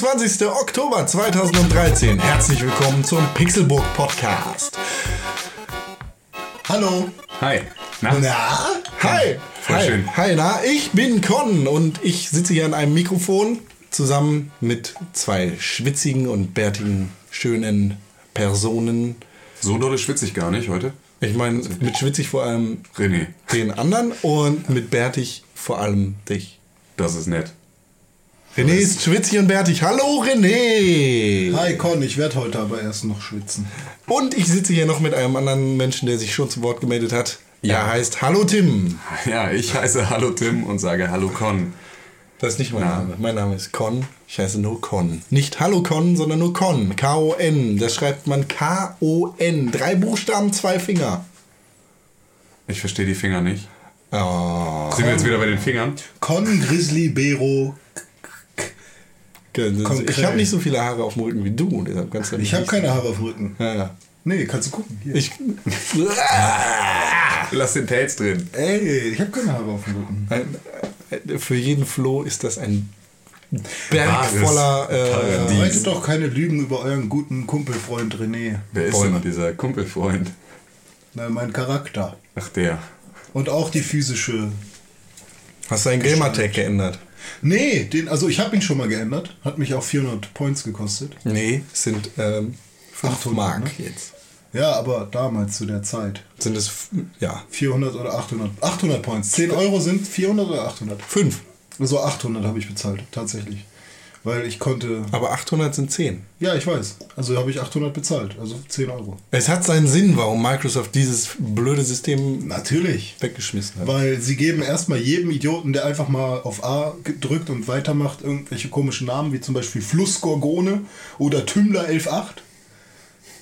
24. Oktober 2013. Herzlich willkommen zum Pixelburg Podcast. Hallo. Hi. Na? na? Hi. Voll Hi. schön. Hi, na? Ich bin Con und ich sitze hier an einem Mikrofon zusammen mit zwei schwitzigen und bärtigen, schönen Personen. So dolle schwitze ich gar nicht heute. Ich meine, also mit schwitzig vor allem René. den anderen und mit bärtig vor allem dich. Das ist nett. René ist schwitzig und bärtig. Hallo René! Hi Con, ich werde heute aber erst noch schwitzen. Und ich sitze hier noch mit einem anderen Menschen, der sich schon zu Wort gemeldet hat. Ja. Er heißt Hallo Tim. Ja, ich heiße Hallo Tim und sage Hallo Con. Das ist nicht mein. Name. Mein Name ist Con. Ich heiße nur Con. Nicht Hallo Con, sondern nur Con. K-O-N. Das schreibt man K-O-N. Drei Buchstaben, zwei Finger. Ich verstehe die Finger nicht. Oh. Sind wir jetzt wieder bei den Fingern? Con, Grizzly, Bero. Ich Konkret. habe nicht so viele Haare auf dem Rücken wie du. Deshalb kannst du Ich habe keine Haare auf dem Rücken. Ja, ja. Nee, kannst du gucken. Hier. Ich, Lass den Tails drin. Ey, ich habe keine Haare auf dem Rücken. ein, äh, für jeden Floh ist das ein Berg Wahres voller äh. Verbreitet doch keine Lügen über euren guten Kumpelfreund René. Wer ist denn dieser Kumpelfreund? Na, mein Charakter. Ach, der. Und auch die physische. Hast deinen Gamertag geändert? Nee, den, also ich habe ihn schon mal geändert. Hat mich auch 400 Points gekostet. Nee, es sind ähm, 5 800, Mark ne? jetzt. Ja, aber damals zu der Zeit. Sind es, ja, 400 oder 800. 800 Points. 10 Euro sind 400 oder 800? 5. Also 800 habe ich bezahlt, tatsächlich. Weil ich konnte. Aber 800 sind 10. Ja, ich weiß. Also habe ich 800 bezahlt. Also 10 Euro. Es hat seinen Sinn, warum Microsoft dieses blöde System Natürlich. weggeschmissen hat. Weil sie geben erstmal jedem Idioten, der einfach mal auf A gedrückt und weitermacht, irgendwelche komischen Namen, wie zum Beispiel Flussgorgone oder Tümmler 11.8.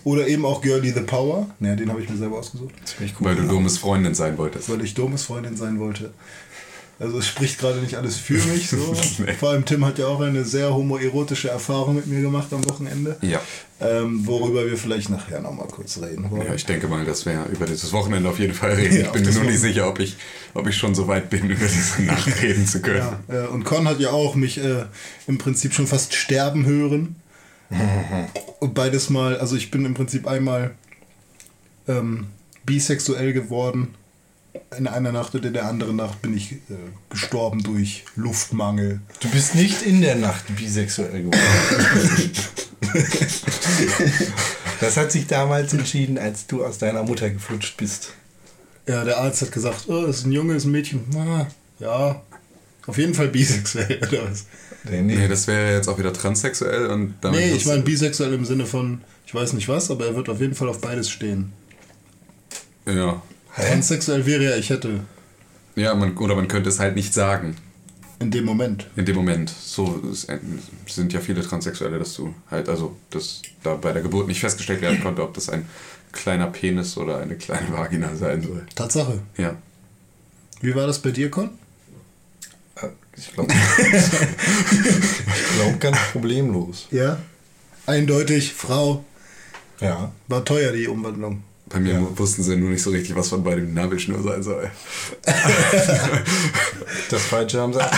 Oder eben auch Girlie the Power. Ne, den habe ich mir selber ausgesucht. Ziemlich cool. Weil du dummes Freundin sein wolltest. Weil ich Domes Freundin sein wollte. Also es spricht gerade nicht alles für mich. So. Nee. Vor allem Tim hat ja auch eine sehr homoerotische Erfahrung mit mir gemacht am Wochenende. Ja. Ähm, worüber wir vielleicht nachher nochmal kurz reden wollen. Ja, ich denke mal, dass wir über dieses Wochenende auf jeden Fall reden. Ja, ich bin mir nur nicht sicher, ob ich, ob ich schon so weit bin, über diese Nacht reden zu können. Ja, äh, und Con hat ja auch mich äh, im Prinzip schon fast sterben hören. und beides mal, also ich bin im Prinzip einmal ähm, bisexuell geworden in einer Nacht und in der anderen Nacht bin ich äh, gestorben durch Luftmangel. Du bist nicht in der Nacht bisexuell geworden. das hat sich damals entschieden, als du aus deiner Mutter geflutscht bist. Ja, der Arzt hat gesagt, oh, das ist ein Junge, das ist ein Mädchen. Na, ja, auf jeden Fall bisexuell oder was? Nee, Nee, das wäre jetzt auch wieder transsexuell und damit. Nee, ich meine bisexuell im Sinne von, ich weiß nicht was, aber er wird auf jeden Fall auf beides stehen. Ja. Transsexuell wäre ja, ich hätte Ja, man, oder man könnte es halt nicht sagen. in dem Moment. In dem Moment. So sind ja viele Transsexuelle, dass du halt, also, dass da bei der Geburt nicht festgestellt werden konnte, ob das ein kleiner Penis oder eine kleine Vagina sein soll. Tatsache. Ja. Wie war das bei dir, Con? Ich glaube, ich glaub, ganz problemlos. Ja. Eindeutig, Frau. Ja. War teuer, die Umwandlung. Bei mir wussten sie nur nicht so richtig, was von beidem die Nabelschnur sein soll. Das Falsche haben sie.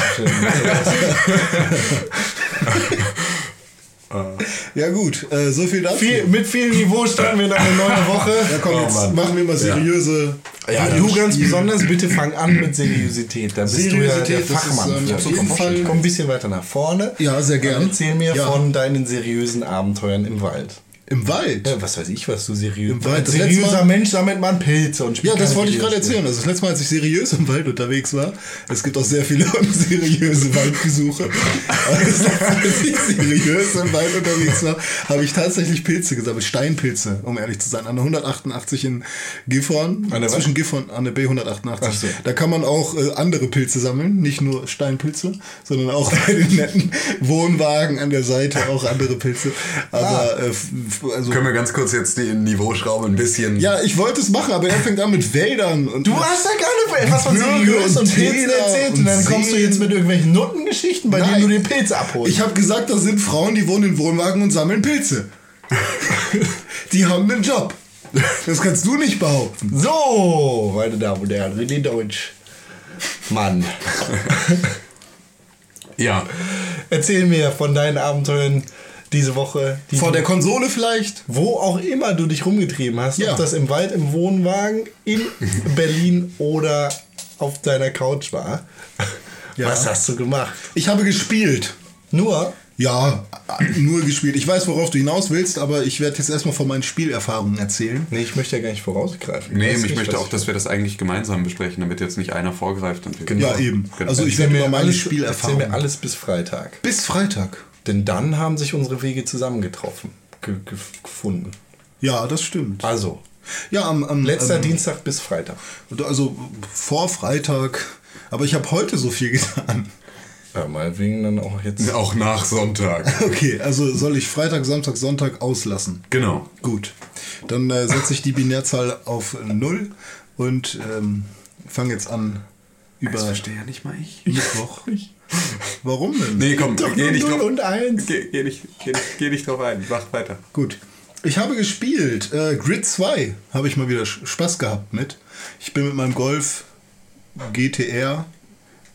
Ja gut, äh, so viel dazu. viel, mit viel Niveau starten wir in eine neue Woche. ja komm, Oh, jetzt Mann. machen wir mal seriöse... Ja, du ganz besonders, bitte fang an mit Seriosität. Da bist du ja der Seriosität, das ist, Fachmann. ähm, für. auf So, jeden komm, Fall- komm ein bisschen weiter nach vorne. Ja, sehr gern. Und erzähl mir Ja. von deinen seriösen Abenteuern im Wald. Im Wald? Ja, was weiß ich, was du seriös. Im Wald. Das seriöser Mal- Mensch sammelt man Pilze und spielt Ja, das wollte ich gerade erzählen. Also das letzte Mal, als ich seriös im Wald unterwegs war, es gibt auch sehr viele unseriöse Waldbesuche. Als ich seriös im Wald unterwegs war, habe ich tatsächlich Pilze gesammelt. Steinpilze, um ehrlich zu sein. An der 188 in Gifhorn. An der was? zwischen Gifhorn an der B188. Ach so. Da kann man auch äh, andere Pilze sammeln. Nicht nur Steinpilze, sondern auch bei den netten Wohnwagen an der Seite auch andere Pilze. Aber äh, f- f- also Können wir ganz kurz jetzt die Niveauschraube ein bisschen. ja, ich wollte es machen, aber er fängt an mit Wäldern und Du hast ja gar nicht was von seriös und und Pilzen erzählt und und dann kommst du jetzt mit irgendwelchen Nuttengeschichten, bei Nein. denen du den Pilz abholst. Ich habe gesagt, das sind Frauen, die wohnen in Wohnwagen und sammeln Pilze. die haben einen Job. Das kannst du nicht behaupten. so, meine Damen und Herren, René Deutsch. Mann. Ja. Erzähl mir von deinen Abenteuern diese Woche. Die Vor der Konsole vielleicht? wo auch immer du dich rumgetrieben hast, Ja. ob das im Wald, im Wohnwagen, in Berlin oder auf deiner Couch war. Ja. Was hast du gemacht? Ich habe gespielt. Nur, Ja, nur gespielt. Ich weiß, worauf du hinaus willst, aber ich werde jetzt erstmal von meinen Spielerfahrungen erzählen. nee, ich möchte ja gar nicht vorausgreifen. Nee, ich nicht, möchte auch, dass wir das eigentlich gemeinsam besprechen, damit jetzt nicht einer vorgreift. Und wir- Genau. Ja, eben. Genau. Also ich werde mir meine Spielerfahrungen. Erzähl mir alles bis Freitag. Bis Freitag. Denn dann haben sich unsere Wege zusammengetroffen, ge ge gefunden. Ja, das stimmt. Also, Ja, am, am letzter ähm, Dienstag bis Freitag. Also vor Freitag. Aber ich habe heute so viel getan. Ja, meinetwegen dann auch jetzt. Auch nach Sonntag. Okay, also soll ich Freitag, Samstag, Sonntag auslassen? Genau. Gut. Dann äh, setze ich die Binärzahl auf 0 und ähm, fange jetzt an über Das verstehe ja nicht mal ich. Mittwoch. Warum denn? Nee, komm, Doch geh nicht 0 drauf. und 1. Geh, geh, nicht, geh, nicht, geh nicht drauf ein. Mach weiter. Gut. Ich habe gespielt. Äh, Grid 2 habe ich mal wieder Spaß gehabt mit. Ich bin mit meinem Golf GTR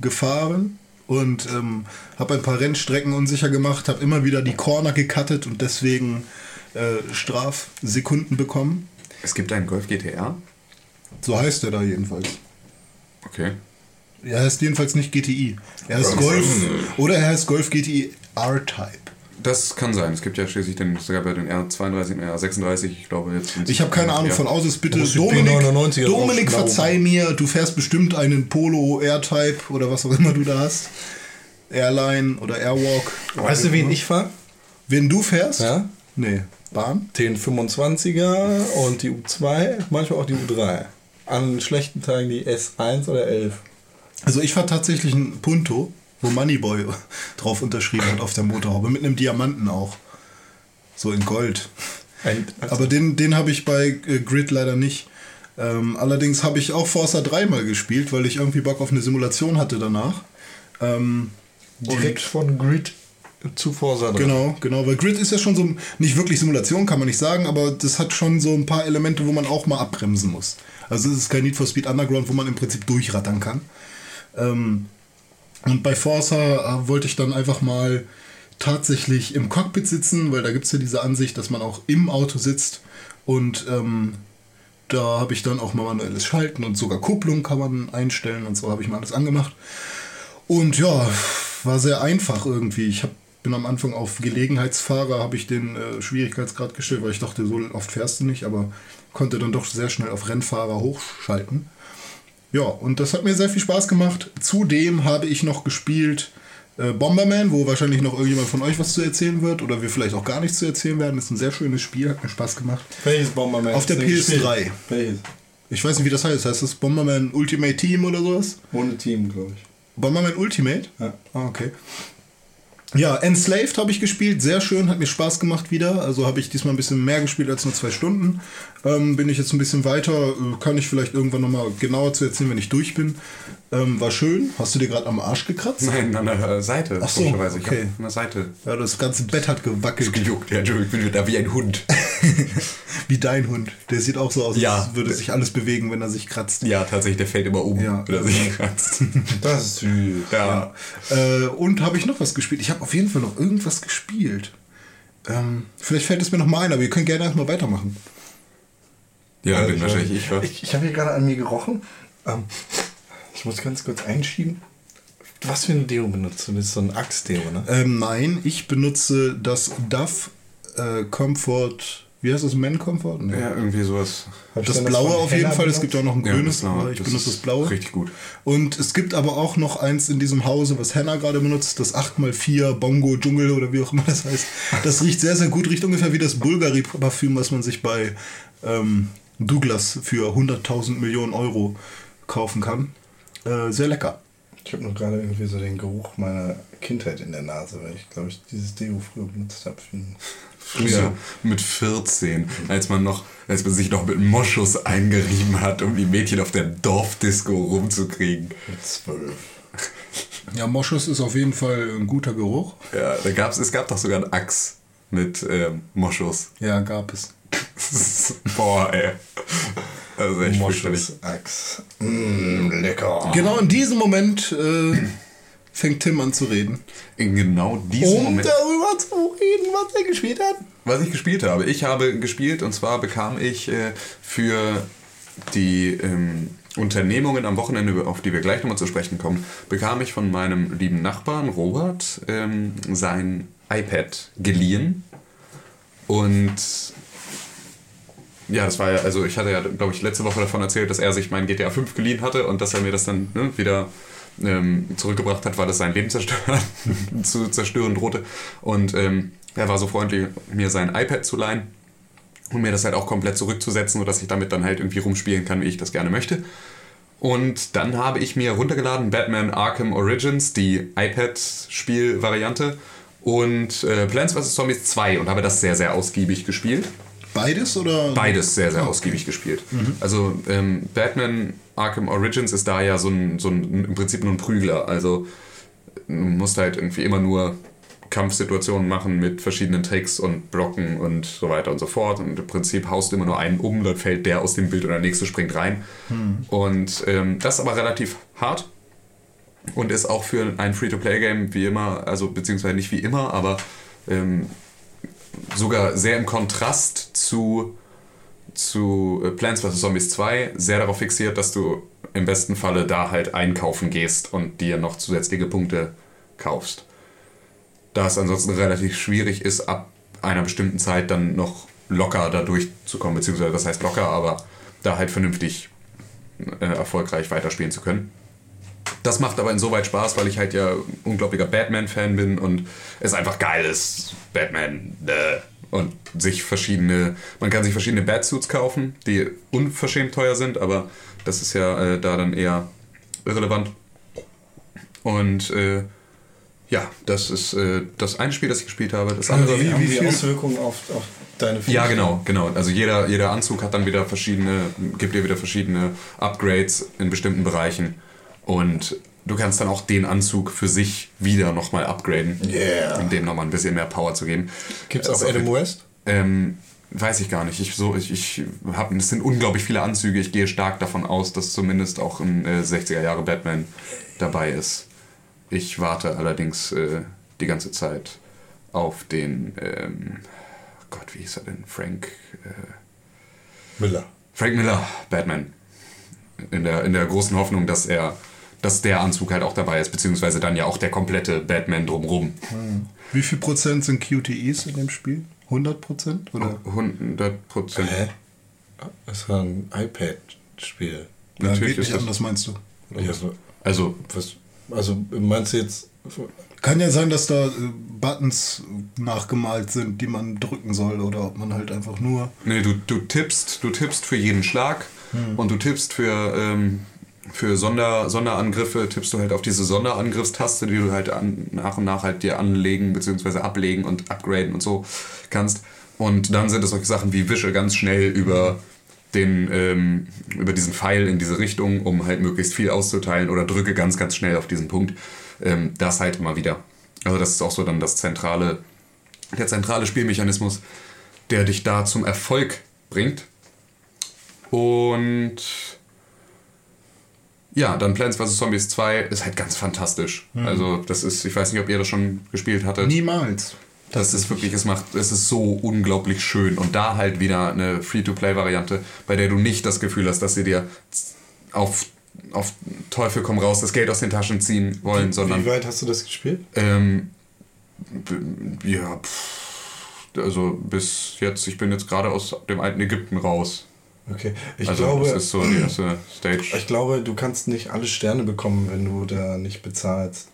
gefahren und ähm, habe ein paar Rennstrecken unsicher gemacht, habe immer wieder die Corner gecuttet und deswegen äh, Strafsekunden bekommen. Es gibt einen Golf GTR. So heißt er da jedenfalls. Okay. Er heißt jedenfalls nicht GTI. Er heißt Golf oder er heißt Golf GTI R-Type. Das kann sein. Es gibt ja schließlich den, sogar bei den R32 und R36, ich glaube jetzt. sind- Ich habe keine Ahnung ja. von Autos. Bitte, Dominik, P99er Dominik verzeih mir, du fährst bestimmt einen Polo Air-Type oder was auch immer du da hast. Airline oder Airwalk. Weißt du, wen ich fahre? Wen du fährst? Ja? Nee. Bahn? Den 25er und die U2, manchmal auch die U3. An schlechten Tagen die S1 oder 11. Also ich fahre tatsächlich einen Punto, wo Moneyboy drauf unterschrieben hat auf der Motorhaube. Mit einem Diamanten auch. So in Gold. Ein, Aber den, den habe ich bei äh, Grid leider nicht. Ähm, allerdings habe ich auch Forza 3 mal gespielt, weil ich irgendwie Bock auf eine Simulation hatte danach. Ähm, direkt von Grid zu Forsa dran. Genau, genau, weil Grid ist ja schon so, nicht wirklich Simulation, kann man nicht sagen, aber das hat schon so ein paar Elemente, wo man auch mal abbremsen muss. Also es ist kein Need for Speed Underground, wo man im Prinzip durchrattern kann. Ähm, und bei Forza äh, wollte ich dann einfach mal tatsächlich im Cockpit sitzen, weil da gibt es ja diese Ansicht, dass man auch im Auto sitzt und ähm, da habe ich dann auch mal manuelles Schalten und sogar Kupplung kann man einstellen und so habe ich mal alles angemacht. Und ja, war sehr einfach irgendwie. Ich hab, bin am Anfang auf Gelegenheitsfahrer, habe ich den äh, Schwierigkeitsgrad gestellt, weil ich dachte, so oft fährst du nicht, aber konnte dann doch sehr schnell auf Rennfahrer hochschalten. Ja, und das hat mir sehr viel Spaß gemacht. Zudem habe ich noch gespielt äh, Bomberman, wo wahrscheinlich noch irgendjemand von euch was zu erzählen wird oder wir vielleicht auch gar nichts zu erzählen werden. ist ein sehr schönes Spiel, hat mir Spaß gemacht. Welches Bomberman? Auf der hast du gespielt? PS3. Welches? Ich weiß nicht, wie das heißt. Heißt das Bomberman Ultimate Team oder sowas? Ohne Team, glaube ich. Bomberman Ultimate? Ja. Ah, okay. Ja, Enslaved habe ich gespielt, sehr schön, hat mir Spaß gemacht wieder. Also habe ich diesmal ein bisschen mehr gespielt als nur zwei Stunden. Ähm, bin ich jetzt ein bisschen weiter, äh, kann ich vielleicht irgendwann nochmal genauer zu erzählen, wenn ich durch bin. Ähm, war schön. Hast du dir gerade am Arsch gekratzt? Nein, an der Seite. Ach so, komischerweise. Ich okay. an der Seite Ja, das ganze Bett hat gewackelt. gejuckt. Ja, Entschuldigung, ich bin da wie ein Hund. Wie dein Hund. Der sieht auch so aus, als Ja. würde sich alles bewegen, wenn er sich kratzt. Ja, tatsächlich, der fällt immer um, Ja. wenn er sich kratzt. Das ist süß. Ja. Äh, und habe ich noch was gespielt? Ich habe auf jeden Fall noch irgendwas gespielt. Ähm, vielleicht fällt es mir noch mal ein, aber ihr könnt gerne erstmal weitermachen. Ja, Also bin wahrscheinlich ich? Ich, ich habe hier gerade an mir gerochen. Ähm, ich muss ganz kurz einschieben. Was für ein Deo benutzt du? Das ist so ein Axe-Deo, ne? Ähm, nein, ich benutze das Duff äh, Comfort Wie heißt das? Man Comfort? Nee. Ja, irgendwie sowas. Das Blaue von auf jeden Fall. Es benutzt? gibt auch noch ein Ja, grünes, das aber ich das benutze das Blaue. richtig gut. Und es gibt aber auch noch eins in diesem Hause, was Hannah gerade benutzt, das 8x4 Bongo Dschungel oder wie auch immer das heißt. Das riecht sehr, sehr gut, riecht ungefähr wie das Bulgari-Parfüm, was man sich bei ähm, Douglas für 100.000 Millionen Euro kaufen kann. Äh, sehr lecker. Ich habe nur gerade irgendwie so den Geruch meiner Kindheit in der Nase, weil ich glaube ich dieses Deo früher benutzt habe. Früher mit 14, als man noch, als man sich noch mit Moschus eingerieben hat, um die Mädchen auf der Dorfdisco rumzukriegen. Mit zwölf. Ja, Moschus ist auf jeden Fall ein guter Geruch. Ja, da gab's, es gab doch sogar einen Axt mit ähm, Moschus. Ja, gab es. Boah, ey. Das ist echt. Moschus Axt. Mm, lecker. Genau in diesem Moment äh, fängt Tim an zu reden. In genau diesem Um Moment. darüber zu reden, was er gespielt hat. Was ich gespielt habe. Ich habe gespielt und zwar bekam ich äh, für die ähm, Unternehmungen am Wochenende, auf die wir gleich nochmal zu sprechen kommen, bekam ich von meinem lieben Nachbarn Robert ähm, sein iPad geliehen. Und ja, das war ja, also ich hatte ja, glaube ich, letzte Woche davon erzählt, dass er sich mein GTA 5 geliehen hatte und dass er mir das dann ne, wieder ähm, zurückgebracht hat, weil das sein Leben zerstören, zu zerstören drohte. Und ähm, er war so freundlich, mir sein iPad zu leihen und mir das halt auch komplett zurückzusetzen, sodass ich damit dann halt irgendwie rumspielen kann, wie ich das gerne möchte. Und dann habe ich mir runtergeladen Batman Arkham Origins, die iPad-Spiel-Variante und äh, Plants vs. Zombies 2 und habe das sehr, sehr ausgiebig gespielt. Beides oder? Beides sehr, sehr okay. ausgiebig gespielt. Also ähm, Batman Arkham Origins ist da ja so ein, so ein im Prinzip nur ein Prügler. Also du musst halt irgendwie immer nur Kampfsituationen machen mit verschiedenen Tricks und Blocken und so weiter und so fort. Und im Prinzip haust du immer nur einen um, dann fällt der aus dem Bild und der nächste springt rein. Und ähm, das ist aber relativ hart und ist auch für ein Free-to-Play-Game wie immer, also beziehungsweise nicht wie immer, aber ähm, sogar sehr im Kontrast zu, zu äh, Plants vs. Zombies 2 sehr darauf fixiert, dass du im besten Falle da halt einkaufen gehst und dir noch zusätzliche Punkte kaufst. Da es ansonsten relativ schwierig ist, ab einer bestimmten Zeit dann noch locker da durchzukommen, beziehungsweise das heißt locker, aber da halt vernünftig äh, erfolgreich weiterspielen zu können. Das macht aber insoweit Spaß, weil ich halt ja unglaublicher Batman-Fan bin und es einfach geil ist, Batman. Äh, und sich verschiedene, man kann sich verschiedene Batsuits kaufen, die unverschämt teuer sind, aber das ist ja äh, da dann eher irrelevant. Und äh, ja, das ist äh, das eine Spiel, das ich gespielt habe. Das andere. Wie, wie wie, viel- Auswirkungen auf, auf deine Ja, genau, genau. Also jeder, jeder Anzug hat dann wieder verschiedene, gibt dir wieder verschiedene Upgrades in bestimmten Bereichen. Und du kannst dann auch den Anzug für sich wieder nochmal upgraden. Yeah. Um dem nochmal ein bisschen mehr Power zu geben. Gibt es auch Also, Adam West? Ähm, weiß ich gar nicht. Ich, so, ich, ich hab, es sind unglaublich viele Anzüge. Ich gehe stark davon aus, dass zumindest auch ein äh, 60er Jahre Batman dabei ist. Ich warte allerdings äh, die ganze Zeit auf den, ähm, Gott, wie hieß er denn? Frank, äh, Miller. Frank Miller, Batman. In der, in der großen Hoffnung, dass er, dass der Anzug halt auch dabei ist, beziehungsweise dann ja auch der komplette Batman drumrum. Wie viel Prozent sind QTEs in dem Spiel? 100 Prozent? Oder? 100 Prozent. Hä? Das war ein iPad-Spiel. Natürlich geht ist nicht das- anders, meinst du? Ja, so- Also, was, also meinst du jetzt... Kann ja sein, dass da äh, Buttons nachgemalt sind, die man drücken soll, oder ob man halt einfach nur. Nee, du, du tippst, du tippst für jeden Schlag und du tippst für, ähm, für Sonder, Sonderangriffe, tippst du halt auf diese Sonderangriffstaste, die du halt an, nach und nach halt dir anlegen bzw. ablegen und upgraden und so kannst. Und dann sind es solche Sachen wie Wische ganz schnell über den, ähm, über diesen Pfeil in diese Richtung, um halt möglichst viel auszuteilen oder drücke ganz, ganz schnell auf diesen Punkt. Ähm, das halt immer wieder. Also das ist auch so dann das zentrale, der zentrale Spielmechanismus, der dich da zum Erfolg bringt. Und ja, dann Plants vs. Zombies 2 ist halt ganz fantastisch. Also das ist, ich weiß nicht, ob ihr das schon gespielt hattet. Niemals. Das ist wirklich, es macht, es ist so unglaublich schön. Und da halt wieder eine Free-to-Play-Variante, bei der du nicht das Gefühl hast, dass sie dir auf, auf Teufel komm raus das Geld aus den Taschen ziehen wollen, sondern Wie weit hast du das gespielt? ähm, ja, pff, Also bis jetzt, ich bin jetzt gerade aus dem alten Ägypten raus. Okay. Ich also glaube, das ist so die erste Stage. ich glaube, du kannst nicht alle Sterne bekommen, wenn du da nicht bezahlst.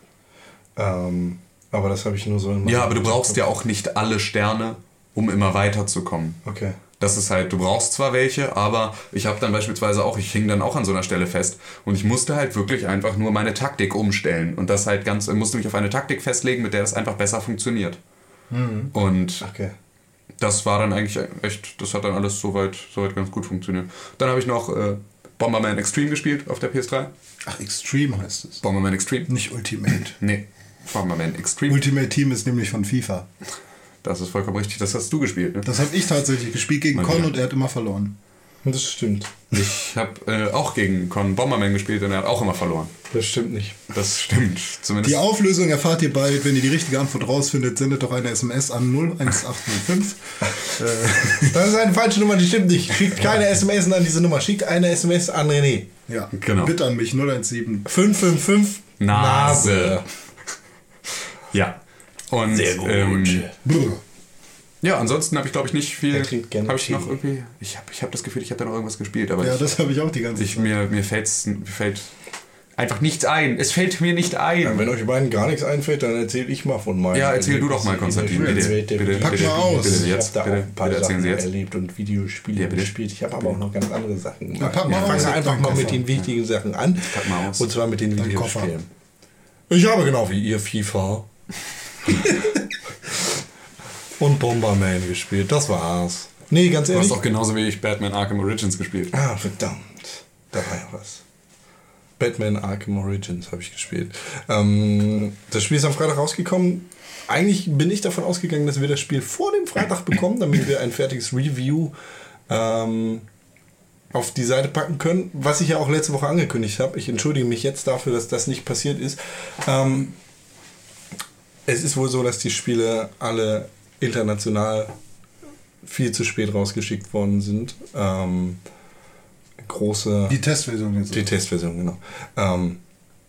Ähm, aber das habe ich nur so in meinem Ja, aber du brauchst ja auch nicht alle Sterne, um immer weiterzukommen. Okay. Das ist halt, du brauchst zwar welche, aber ich habe dann beispielsweise auch, ich hing dann auch an so einer Stelle fest und ich musste halt wirklich einfach nur meine Taktik umstellen und das halt ganz, musste mich auf eine Taktik festlegen, mit der das einfach besser funktioniert. Und Okay. Das war dann eigentlich echt, das hat dann alles soweit, soweit ganz gut funktioniert. Dann habe ich noch äh, Bomberman Extreme gespielt auf der PS3. Ach, Extreme heißt es. Bomberman Extreme? Nicht Ultimate. Nee, Bomberman Extreme. Ultimate Team ist nämlich von FIFA. Das ist vollkommen richtig, das hast du gespielt. Ne? Das habe ich tatsächlich gespielt gegen Con und er hat immer verloren. Das stimmt. Ich habe äh, auch gegen Con Bomberman gespielt und er hat auch immer verloren. Das stimmt nicht. Das stimmt. Zumindest Die Auflösung erfahrt ihr bald. Wenn ihr die richtige Antwort rausfindet, sendet doch eine SMS an 01805. Das ist eine falsche Nummer, die stimmt nicht. Schickt keine SMS an diese Nummer. Schickt eine SMS an René. ja, Genau. bitte an mich 017. 555 Nase. Ja. Und, Sehr gut. Ähm. Ja, ansonsten habe ich glaube ich nicht viel. Er trinkt gerne Habe ich noch irgendwie. Ich habe ich hab das Gefühl, ich habe da noch irgendwas gespielt, aber Ja, ich, das habe ich auch die ganze ich, Zeit. mir, mir, fällt's, mir fällt einfach nichts ein. Es fällt mir nicht ein. Wenn euch beiden gar nichts einfällt, dann erzähle ich mal von meinen. Ja, erzähl du doch mal, Konstantin, bitte. Der Bitte, Pack bitte, mal aus. Bitte Ich jetzt, habe da bitte, auch ein paar bitte Sachen jetzt. erlebt und Videospiele Ja, bitte. gespielt. Ich habe aber auch noch ganz andere Sachen gemacht. pack mal ich aus, dein einfach mal mit den wichtigen Sachen an. Pack mal aus. Und zwar mit den Videospielen. Ich habe genau wie ihr FIFA und Bomberman gespielt. Das war's. Nee, ganz Du ehrlich. hast auch genauso wie ich Batman Arkham Origins gespielt. Ah, verdammt. Da war ja was. Batman Arkham Origins habe ich gespielt. Ähm, das Spiel ist am Freitag rausgekommen. Eigentlich bin ich davon ausgegangen, dass wir das Spiel vor dem Freitag bekommen, damit wir ein fertiges Review ähm, auf die Seite packen können. Was ich ja auch letzte Woche angekündigt habe. Ich entschuldige mich jetzt dafür, dass das nicht passiert ist. Ähm, es ist wohl so, dass die Spiele alle international viel zu spät rausgeschickt worden sind. Ähm, große. Die Testversion jetzt. Die Testversion, genau. Ähm,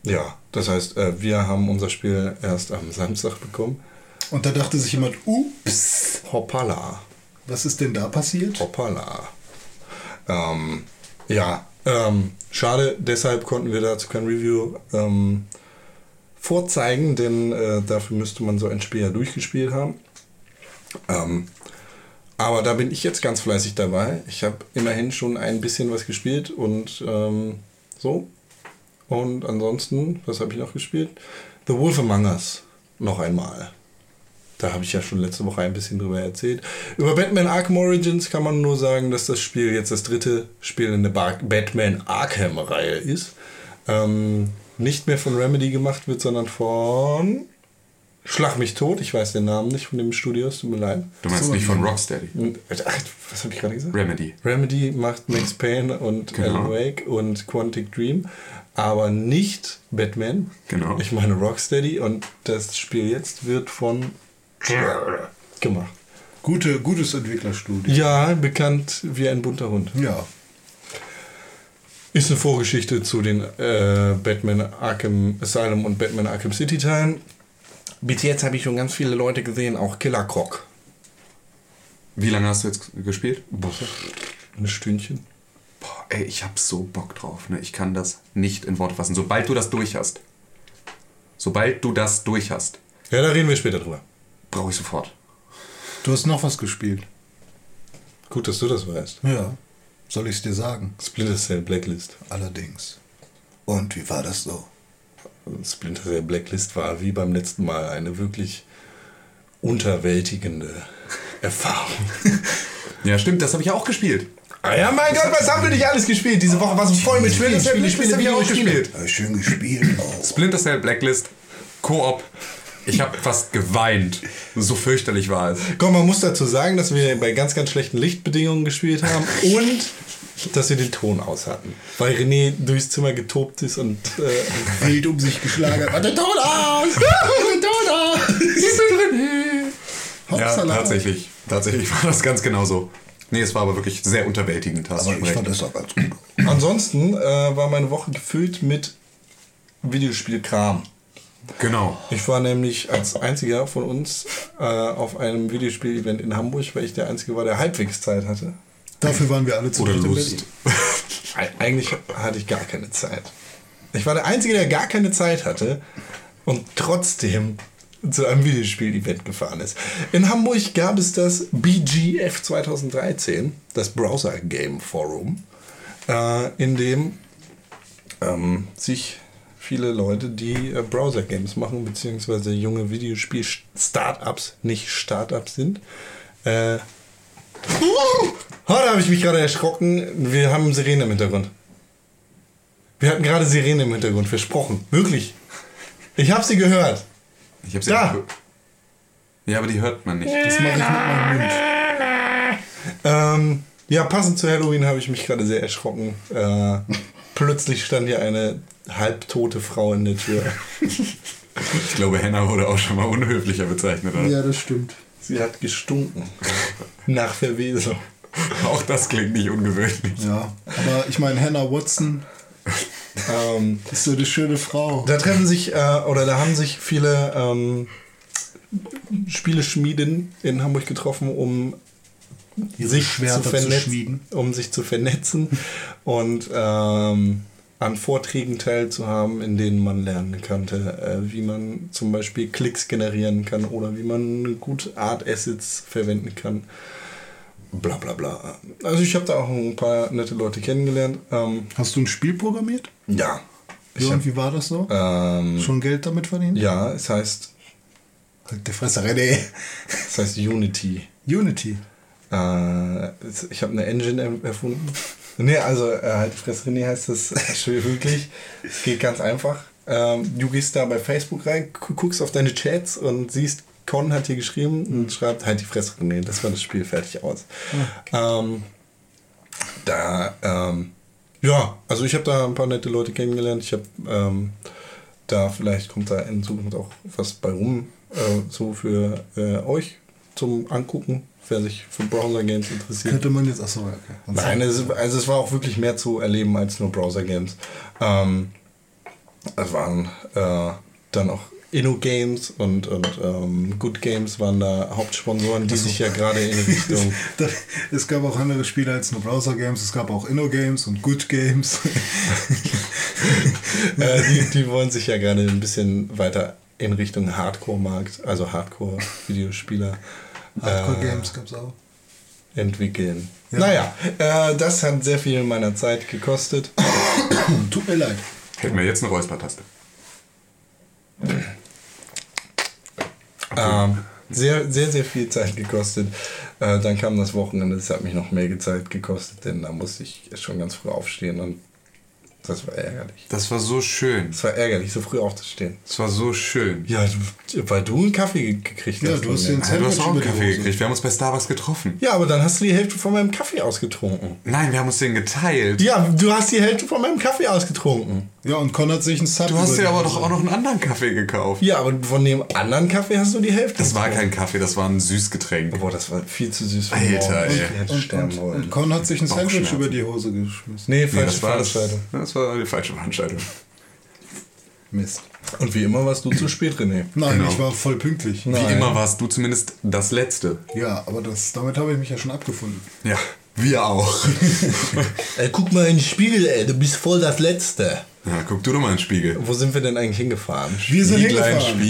ja, das heißt, äh, wir haben unser Spiel erst am Samstag bekommen. Und da dachte sich jemand, ups, Hoppala. was ist denn da passiert? Hoppala. Ähm, ja, ähm, schade, deshalb konnten wir dazu kein Review ähm, vorzeigen, denn äh, dafür müsste man so ein Spiel ja durchgespielt haben. Ähm, aber da bin ich jetzt ganz fleißig dabei. Ich habe immerhin schon ein bisschen was gespielt und ähm, so. Und ansonsten, was habe ich noch gespielt? The Wolf Among Us. Noch einmal. Da habe ich ja schon letzte Woche ein bisschen drüber erzählt. Über Batman Arkham Origins kann man nur sagen, dass das Spiel jetzt das dritte Spiel in der Batman Arkham-Reihe ist. Ähm, nicht mehr von Remedy gemacht wird, sondern von Schlag mich tot. Ich weiß den Namen nicht von dem Studio, es tut mir leid. Du meinst nicht von Rocksteady. Und- Ach, was habe ich gerade gesagt? Remedy. Remedy macht Max Payne und Genau. Alan Wake und Quantic Dream, aber nicht Batman. Genau. Ich meine Rocksteady und das Spiel jetzt wird von gemacht. Gute, gutes Entwicklerstudio. Ja, bekannt wie ein bunter Hund. Ja. Ist eine Vorgeschichte zu den äh, Batman Arkham Asylum und Batman Arkham City Teilen. Bis jetzt habe ich schon ganz viele Leute gesehen, auch Killer Croc. Wie lange hast du jetzt gespielt? Ein Stündchen. Boah, ey, ich hab so Bock drauf. Ne? Ich kann das nicht in Worte fassen. Sobald du das durch hast, sobald du das durch hast, Ja, da reden wir später drüber. brauche ich sofort. Du hast noch was gespielt. Gut, dass du das weißt. Ja. Soll ich es dir sagen? Splinter Cell Blacklist. Allerdings. Und wie war das so? Splinter Cell Blacklist war wie beim letzten Mal eine wirklich unterwältigende Erfahrung. Ja, stimmt, das habe ich auch gespielt. Ah ja, mein Gott, was haben wir nicht alles gespielt? Diese Woche war so voll mit Spielen, Spiele, Spiele, hab ich auch gespielt. Ja, schön gespielt. Oh. Splinter Cell Blacklist, Koop. Ich habe fast geweint. So fürchterlich war es. Komm, man muss dazu sagen, dass wir bei ganz, ganz schlechten Lichtbedingungen gespielt haben und dass wir den Ton aus hatten. Weil René durchs Zimmer getobt ist und äh, Wild um sich geschlagen hat. Den Ton aus! Den Ton aus! Ja, Hoppsala. tatsächlich. Tatsächlich war das ganz genau so. Nee, es war aber wirklich sehr unterwältigend. hast Aber ich fand das auch ganz gut. ansonsten äh, war meine Woche gefüllt mit Videospielkram. Genau. Ich war nämlich als einziger von uns äh, auf einem Videospiel-Event in Hamburg, weil ich der Einzige war, der halbwegs Zeit hatte. Dafür waren wir alle zu Oder Lust. Eigentlich hatte ich gar keine Zeit. Ich war der Einzige, der gar keine Zeit hatte und trotzdem zu einem Videospiel-Event gefahren ist. In Hamburg gab es das BGF 2013, das Browser Game Forum, äh, in dem ähm, sich viele Leute, die äh, Browser-Games machen, beziehungsweise junge Videospiel-Startups, nicht Startups sind. Äh, oh, da habe ich mich gerade erschrocken. Wir haben Sirene im Hintergrund. Wir hatten gerade Sirene im Hintergrund, versprochen. Wirklich. Ich habe sie gehört. Ich hab's Da. Ja, aber die hört man nicht. Das mache ich mit meinem Mund. Ähm, ja, passend zu Halloween habe ich mich gerade sehr erschrocken. Äh, plötzlich stand hier eine halbtote Frau in der Tür. Ich glaube, Henna wurde auch schon mal unhöflicher bezeichnet. Oder? Ja, das stimmt. Sie hat gestunken. Nach Verwesung. Auch das klingt nicht ungewöhnlich. Ja, aber ich meine, Hannah Watson Ähm, ist so eine schöne Frau. da treffen sich, äh, oder da haben sich viele ähm, Spieleschmieden in Hamburg getroffen, um sich zu, Schwerter zu vernetzen, schmieden. um sich zu vernetzen und ähm, an Vorträgen teilzuhaben, in denen man lernen konnte, äh, wie man zum Beispiel Klicks generieren kann oder wie man gut Art Assets verwenden kann. Bla bla bla. Also ich habe da auch ein paar nette Leute kennengelernt. Ähm, Hast du ein Spiel programmiert? ja. Ich Ja, hab, und wie war das so? ähm, Schon Geld damit verdient? ja, es heißt, Halt der Fresse, René. es heißt Unity. Unity. Äh, ich habe eine Engine er- erfunden. Nee, also äh, halt Fress René heißt das äh, wirklich. Es geht ganz einfach. Ähm, du gehst da bei Facebook rein, gu- guckst auf deine Chats und siehst, Con hat hier geschrieben und schreibt halt die Fresse René. Das war das Spiel fertig aus. Ähm, da, ähm, ja, also ich habe da ein paar nette Leute kennengelernt. Ich habe ähm, da, vielleicht kommt da in Zukunft auch was bei rum, äh, so für äh, euch zum Angucken, wer sich für Browser-Games interessiert. Könnte man jetzt. Achso, okay. Nein, es, also es war auch wirklich mehr zu erleben als nur Browser-Games. Ähm, es waren äh, dann auch Inno-Games und, und ähm, Good Games waren da Hauptsponsoren, die sich ja gerade in Richtung... Es gab auch andere Spiele als nur Browser-Games. Es gab auch Inno-Games und Good-Games. äh, die, die wollen sich ja gerade ein bisschen weiter in Richtung Hardcore-Markt, also Hardcore-Videospieler Hardcore-Games gab es auch. entwickeln. Ja. Naja, äh, das hat sehr viel meiner Zeit gekostet. Tut mir leid. Hätten wir jetzt eine Räuspertaste. Ähm, sehr, sehr, sehr viel Zeit gekostet. Äh, dann kam das Wochenende, das hat mich noch mehr Zeit gekostet, denn da musste ich schon ganz früh aufstehen und das war ärgerlich. Das war so schön. Das war ärgerlich, so früh aufzustehen. Das war so schön. Ja, weil du einen Kaffee ge- gekriegt Ja, hast. du hast den Ja, du hast auch einen Kaffee gekriegt. Wir haben uns bei Starbucks getroffen. ja, aber dann hast du die Hälfte von meinem Kaffee ausgetrunken. Nein, wir haben uns den geteilt. Ja, du hast die Hälfte von meinem Kaffee ausgetrunken. Ja, und Con hat sich einen Sub Du hast dir aber doch auch noch einen anderen Kaffee gekauft. Ja, aber von dem anderen Kaffee hast du die Hälfte. Das war kein Kaffee, das war ein Süßgetränk. Boah, das war viel zu süß für Alter, ey. Ich hätte Und, sterben und, wollen. und Con hat sich ein Sandwich über die Hose geschmissen. nee, Nee, falsche das war, das, Veranstaltung. das war die falsche Veranstaltung. Mist. Und wie immer warst du zu spät, René. Nein, Genau. ich war voll pünktlich. Nein. Wie immer warst du zumindest das Letzte. Ja, aber das, damit habe ich mich ja schon abgefunden. Ja, wir auch. Ey, guck mal in den Spiegel, ey, du bist voll das Letzte. Ja, guck du doch mal in den Spiegel. Wo sind wir denn eigentlich hingefahren? Wir sind Die hingefahren.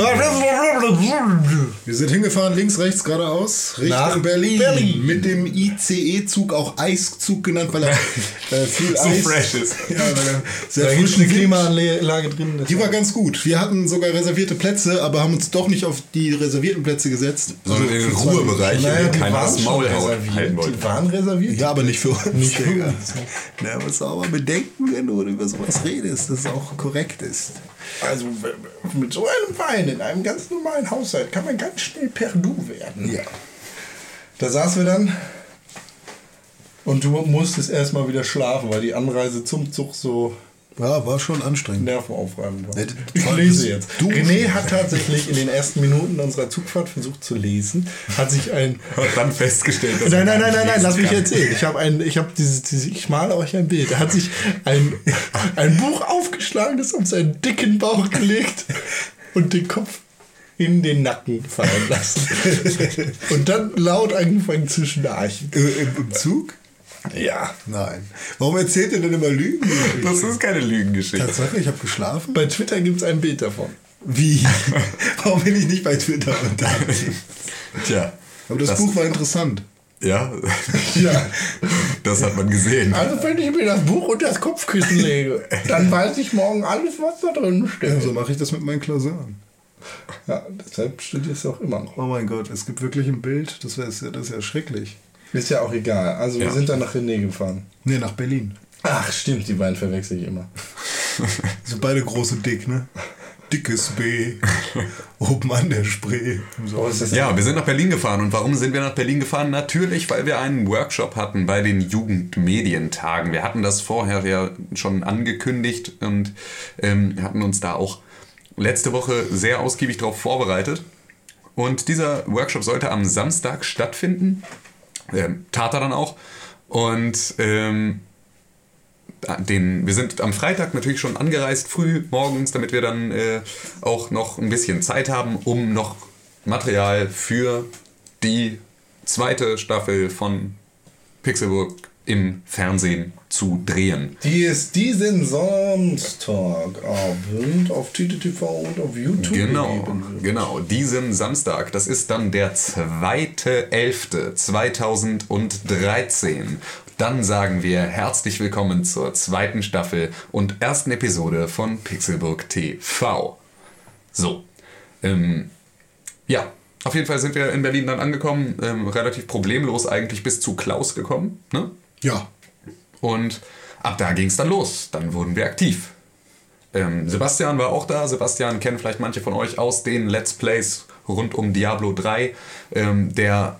Wir sind hingefahren, links, rechts, geradeaus, Richtung Nach Berlin. Berlin. Mit dem ICE-Zug, auch Eiszug genannt, weil er äh, viel So Eis... fresh ist. Ja, weil er sehr Da gibt frischen eine Klimaanlage drin. das Die war ganz gut. Wir hatten sogar reservierte Plätze, aber haben uns doch nicht auf die reservierten Plätze gesetzt. Sondern Also in den Ruhebereich, in Naja, die keiner waren das schon Maul halten Die wollte. waren reserviert. Ja, aber nicht für uns. Nicht für uns. Na, du auch mal bedenken, wenn du über sowas redest, dass es auch korrekt ist. Also mit so einem Wein in einem ganz normalen Haushalt kann man ganz schnell per Du werden. Ja. Da saßen wir dann und du musstest erstmal wieder schlafen, weil die Anreise zum Zug so Ja, war schon anstrengend. nervenaufreibend war. Ich lese jetzt. du- René hat tatsächlich in den ersten Minuten unserer Zugfahrt versucht zu lesen, hat sich ein Hat dann festgestellt, dass Nein, nein, nein, nein, nein, lass mich erzählen. Ich habe ein, ich habe dieses, dieses, ich male euch ein Bild. Er hat sich ein, ein Buch aufgeschlagen, das auf seinen dicken Bauch gelegt und den Kopf in den Nacken fallen lassen. und dann laut angefangen zu schnarchen. Äh, Im Zug? Ja. Nein. Warum erzählt ihr denn immer Lügen? Das ist keine Lügengeschichte. Tatsache, ich habe geschlafen. Bei Twitter gibt es ein Bild davon. Wie? Warum bin ich nicht bei Twitter unterwegs? Tja. Aber das, Buch war interessant. Ja, Ja. das hat man gesehen. Also wenn ich mir das Buch unter das Kopfkissen lege, dann weiß ich morgen alles, was da drin Ja, steht. so mache ich das mit meinen Klausuren. Ja, deshalb studierst du auch immer noch. Oh mein Gott, es gibt wirklich ein Bild. Das, wär, das ist ja schrecklich. Ist ja auch egal. Also wir Ja. sind dann nach René gefahren. Nee, nach Berlin. Ach stimmt, die beiden verwechsel ich immer. Sind beide große Dick, ne? Dickes B. Oben an der Spree. So. Ist das Ja, wir sind nach Berlin gefahren. Und warum sind wir nach Berlin gefahren? Natürlich, weil wir einen Workshop hatten bei den Jugendmedientagen. Wir hatten das vorher ja schon angekündigt und ähm, hatten uns da auch letzte Woche sehr ausgiebig darauf vorbereitet. Und dieser Workshop sollte am Samstag stattfinden. Ähm, tat er dann auch. Und ähm, den, wir sind am Freitag natürlich schon angereist, früh morgens, damit wir dann äh, auch noch ein bisschen Zeit haben, um noch Material für die zweite Staffel von Pixelburg im Fernsehen zu drehen. Die ist diesen Samstagabend auf TTTV und auf YouTube Genau, genau, diesen Samstag, das ist dann der 2.11.2013. Dann sagen wir herzlich willkommen zur zweiten Staffel und ersten Episode von Pixelburg TV. So, ähm, ja, auf jeden Fall sind wir in Berlin dann angekommen, ähm, relativ problemlos eigentlich bis zu Klaus gekommen, ne? Ja. Und ab da ging es dann los. Dann wurden wir aktiv. Ähm, Sebastian war auch da. Sebastian kennen vielleicht manche von euch aus den Let's Plays rund um Diablo 3. Ähm, der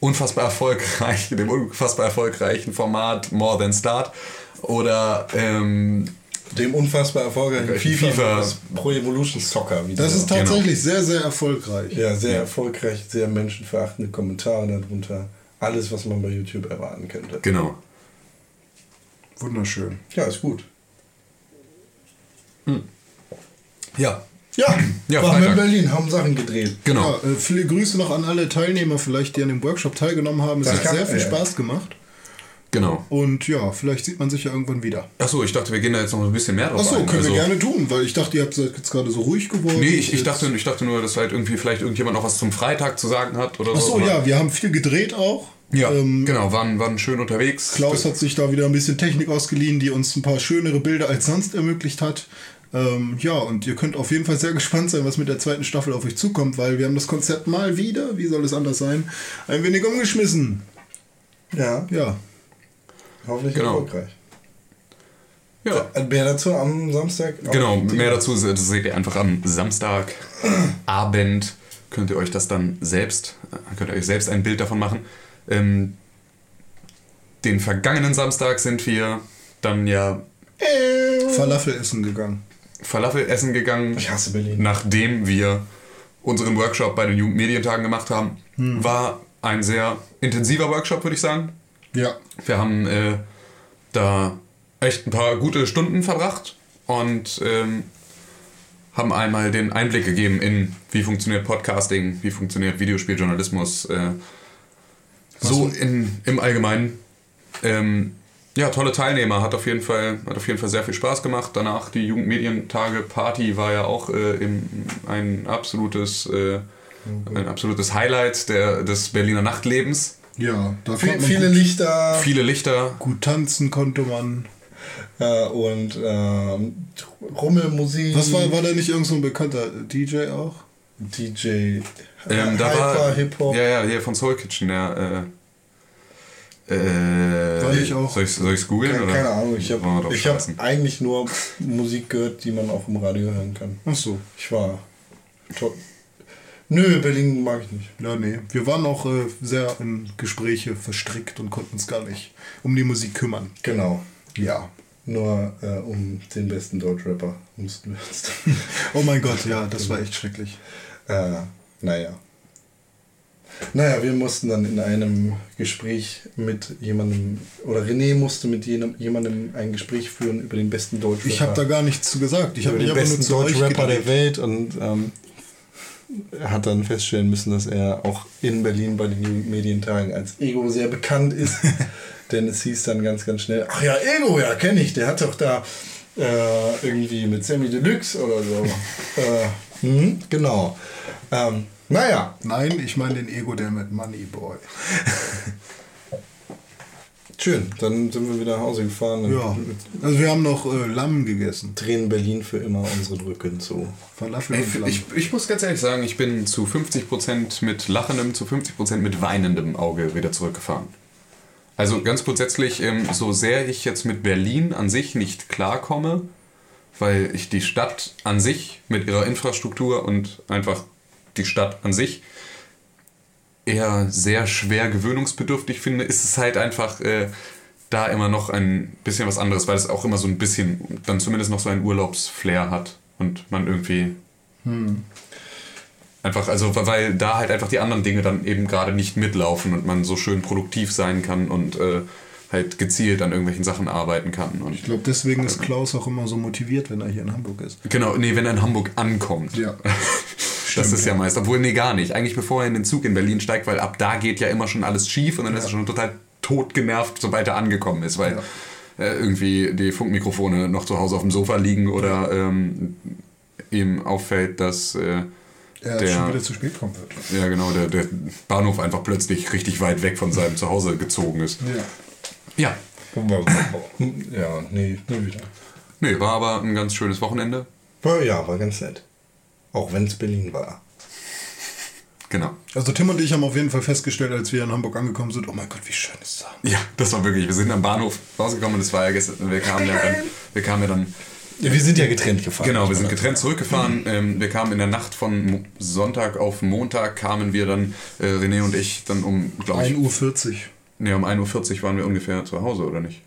unfassbar erfolgreich, dem unfassbar erfolgreichen Format More Than Start. Oder ähm, Dem unfassbar erfolgreichen FIFA, FIFA. Pro Evolution Soccer. Wie Das ist tatsächlich sehr, sehr erfolgreich. ja, sehr erfolgreich, sehr menschenverachtende Kommentare darunter. Alles, was man bei YouTube erwarten könnte. genau. Wunderschön. Ja, ist gut. Ja, Ja, Ja, waren wir in. Berlin, haben Sachen gedreht. genau. Ja, äh, viele Grüße noch an alle Teilnehmer, vielleicht, die an dem Workshop teilgenommen haben. Es Das hat sehr viel ja. Spaß gemacht. Genau. Und ja, vielleicht sieht man sich ja irgendwann wieder. Achso, ich dachte, wir gehen da jetzt noch ein bisschen mehr drauf Achso, ein. können Also- wir gerne tun, weil ich dachte, ihr habt seid jetzt gerade so ruhig geworden. Nee, ich, ich, dachte, ich dachte nur, dass halt irgendwie vielleicht irgendjemand noch was zum Freitag zu sagen hat oder so. Achso, ja, wir haben viel gedreht auch. Ja, Ähm, genau, waren, waren schön unterwegs. Klaus hat sich da wieder ein bisschen Technik ausgeliehen, die uns ein paar schönere Bilder als sonst ermöglicht hat. Ähm, ja, und ihr könnt auf jeden Fall sehr gespannt sein, was mit der zweiten Staffel auf euch zukommt, weil wir haben das Konzept mal wieder, wie soll es anders sein, ein wenig umgeschmissen. Ja, Ja, hoffentlich Genau. erfolgreich. Ja, Mehr dazu am Samstag. genau. Mehr dazu seht ihr einfach am Samstagabend. Könnt ihr euch das dann selbst, äh, könnt ihr euch selbst ein Bild davon machen. Ähm, den vergangenen Samstag sind wir dann ja Falafel essen gegangen. Falafel essen gegangen. Ich hasse Berlin. nachdem wir unseren Workshop bei den Jugendmedientagen gemacht haben. War ein sehr intensiver Workshop, würde ich sagen. Ja, Wir haben äh, da echt ein paar gute Stunden verbracht und ähm, haben einmal den Einblick gegeben in, wie funktioniert Podcasting, wie funktioniert Videospieljournalismus, äh, so in, im Allgemeinen. Ähm, ja, tolle Teilnehmer, hat auf, jeden Fall, hat auf jeden Fall sehr viel Spaß gemacht. Danach die Jugendmedientage Party war ja auch äh, im, ein, absolutes, äh, ein absolutes Highlight der, des Berliner Nachtlebens. Ja, da Viel, viele gut, Lichter Viele Lichter, gut tanzen konnte man. äh, und ähm, Rummelmusik. Was war, war da nicht irgend so ein bekannter DJ auch? DJ Ähm, da Hyper, war Hip-Hop. Ja, ja, hier von Soul Kitchen, der. Äh, äh, War ich auch. Soll ich es googeln? Keine, oder? keine Ahnung, ich habe hab eigentlich nur Musik gehört, die man auch im Radio hören kann. Ach so. Ich war Nö, Berlin mag ich nicht. Ja, nee. Wir waren auch äh, sehr in Gespräche verstrickt und konnten uns gar nicht um die Musik kümmern. Genau. Ja. Nur äh, um den besten Deutschrapper mussten wir uns. Oh mein Gott, ja, das war echt schrecklich. äh, naja. Naja, wir mussten dann in einem Gespräch mit jemandem, oder René musste mit jenem, jemandem ein Gespräch führen über den besten Deutschrapper. Ich habe da gar nichts zu gesagt. Ich habe den besten Deutschrapper der. Welt und ähm, hat dann feststellen müssen, dass er auch in Berlin bei den Jugendmedientagen als Ego sehr bekannt ist. Denn es hieß dann ganz, ganz schnell, ach ja, Ego, ja, kenne ich, der hat doch da äh, irgendwie mit Sammy Deluxe oder so. äh, hm, genau. Ähm, naja, Nein, ich meine den Ego, der mit Money Boy. schön. Dann sind wir wieder nach Hause gefahren Ja. Also wir haben noch äh, Lamm gegessen. drehen Berlin für immer unsere Rücken zu. Falafel Ey, und Lamm. ich, ich muss ganz ehrlich sagen, ich bin zu 50% mit lachendem, zu 50% mit weinendem Auge wieder zurückgefahren. Also ganz grundsätzlich, ähm, so sehr ich jetzt mit Berlin an sich nicht klarkomme, weil ich die Stadt an sich mit ihrer Infrastruktur und einfach die Stadt an sich eher sehr schwer gewöhnungsbedürftig finde, ist es halt einfach äh, da immer noch ein bisschen was anderes, weil es auch immer so ein bisschen, dann zumindest noch so ein Urlaubsflair hat und man irgendwie einfach, also weil da halt einfach die anderen Dinge dann eben gerade nicht mitlaufen und man so schön produktiv sein kann und äh, halt gezielt an irgendwelchen Sachen arbeiten kann. Und Ich glaube, deswegen ist Klaus auch immer so motiviert, wenn er hier in Hamburg ist. Genau, nee, wenn er in Hamburg ankommt. Ja. Das ist ja meist. Obwohl, nee, gar nicht. Eigentlich bevor er in den Zug in Berlin steigt, weil ab da geht ja immer schon alles schief und dann ist er schon total tot genervt, sobald er angekommen ist, weil äh, irgendwie die Funkmikrofone noch zu Hause auf dem Sofa liegen oder ähm, ihm auffällt, dass äh, Er Der- schon wieder zu spät kommen wird. ja genau der, der Bahnhof einfach plötzlich richtig weit weg von seinem Zuhause gezogen ist. Ja. Ja. Ja, nee, nie wieder. Nee, war aber ein ganz schönes Wochenende. Ja, war ganz nett. Auch wenn es Berlin war. Genau. Also Tim und ich haben auf jeden Fall festgestellt, als wir in Hamburg angekommen sind, oh mein Gott, wie schön ist das. Ja, das war wirklich. Wir sind am Bahnhof rausgekommen und es war ja gestern. Wir kamen ja dann. Wir kamen ja dann Ja, wir sind ja getrennt gefahren. Genau, wir sind getrennt zurückgefahren. Ähm, wir kamen in der Nacht von Sonntag auf Montag, kamen wir dann, äh, René und ich, dann um, glaube ich, 1.40 Uhr. nee, um 1.40 Uhr waren wir ungefähr zu Hause, oder nicht?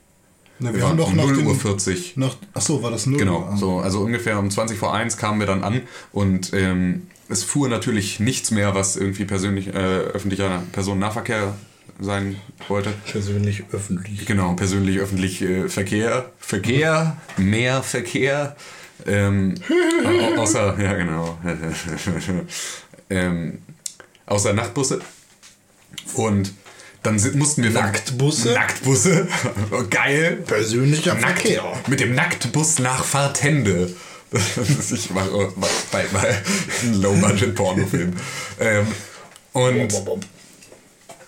Ne, wir, Wir haben waren doch um nach 0 dem, Uhr 40. Nach, ach so, war das 0 Genau, Uhr? so, also ungefähr um 20 vor 1 kamen wir dann an und ähm, es fuhr natürlich nichts mehr, was irgendwie persönlich, äh, öffentlicher Personennahverkehr sein wollte. Persönlich öffentlich. Genau, persönlich öffentlich äh, Verkehr. Verkehr, mehr Verkehr. Ähm, au- außer, ja genau. ähm, außer Nachtbusse. Und dann sind, mussten wir. Nacktbusse? Nacktbusse. Geil. Persönlicher Nackt, Verkehr. mit dem Nacktbus nach Fahrtende. ich mache mal einen Low-Budget-Pornofilm. Ähm, und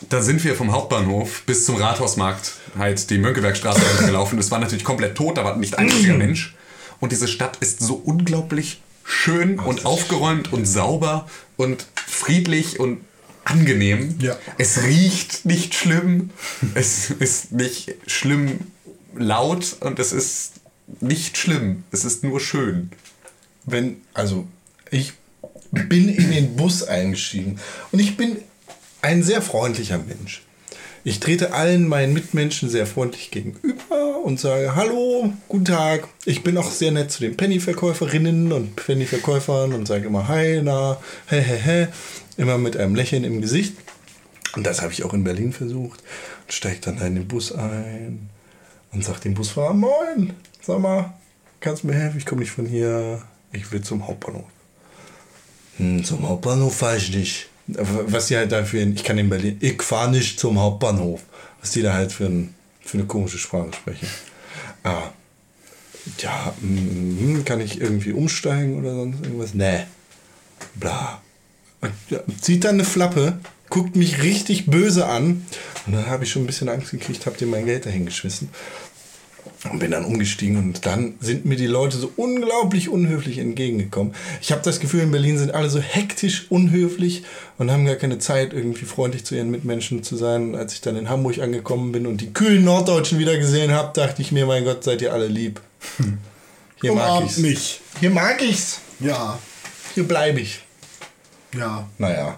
da sind wir vom Hauptbahnhof bis zum Rathausmarkt halt die Mönckebergstraße gelaufen. Das war natürlich komplett tot, da war nicht ein einziger Mensch. Und diese Stadt ist so unglaublich schön und aufgeräumt und sauber und friedlich und angenehm. Ja. Es riecht nicht schlimm. Es ist nicht schlimm laut und es ist nicht schlimm. Es ist nur schön. Wenn, also, ich bin in den Bus eingestiegen und ich bin ein sehr freundlicher Mensch. Ich trete allen meinen Mitmenschen sehr freundlich gegenüber und sage Hallo, guten Tag. Ich bin auch sehr nett zu den Penny-Verkäuferinnen und Penny-Verkäufern und sage immer Hi, na, hä, hä, hä. Immer mit einem Lächeln im Gesicht. Und das habe ich auch in Berlin versucht. Und steige dann in den Bus ein und sage dem Busfahrer, moin, sag mal, kannst du mir helfen? Ich komme nicht von hier, ich will zum Hauptbahnhof. Hm, zum Hauptbahnhof fahre ich nicht. Was die halt dafür, ich kann in Berlin, ich fahre nicht zum Hauptbahnhof. Was die da halt für, ein, für eine komische Sprache sprechen. Ah, ja, hm, kann ich irgendwie umsteigen oder sonst irgendwas? Nee. Bla. Zieht dann eine Flappe, guckt mich richtig böse an. Und dann habe ich schon ein bisschen Angst gekriegt, habe dir mein Geld dahin geschmissen. Und bin dann umgestiegen und dann sind mir die Leute so unglaublich unhöflich entgegengekommen. Ich habe das Gefühl, in Berlin sind alle so hektisch unhöflich und haben gar keine Zeit, irgendwie freundlich zu ihren Mitmenschen zu sein. Als ich dann in Hamburg angekommen bin und die kühlen Norddeutschen wieder gesehen habe, dachte ich mir, mein Gott, seid ihr alle lieb. Hier mag Umarmt ich's. mich. Hier mag ich's. Ja, Hier bleibe ich. Ja. Naja.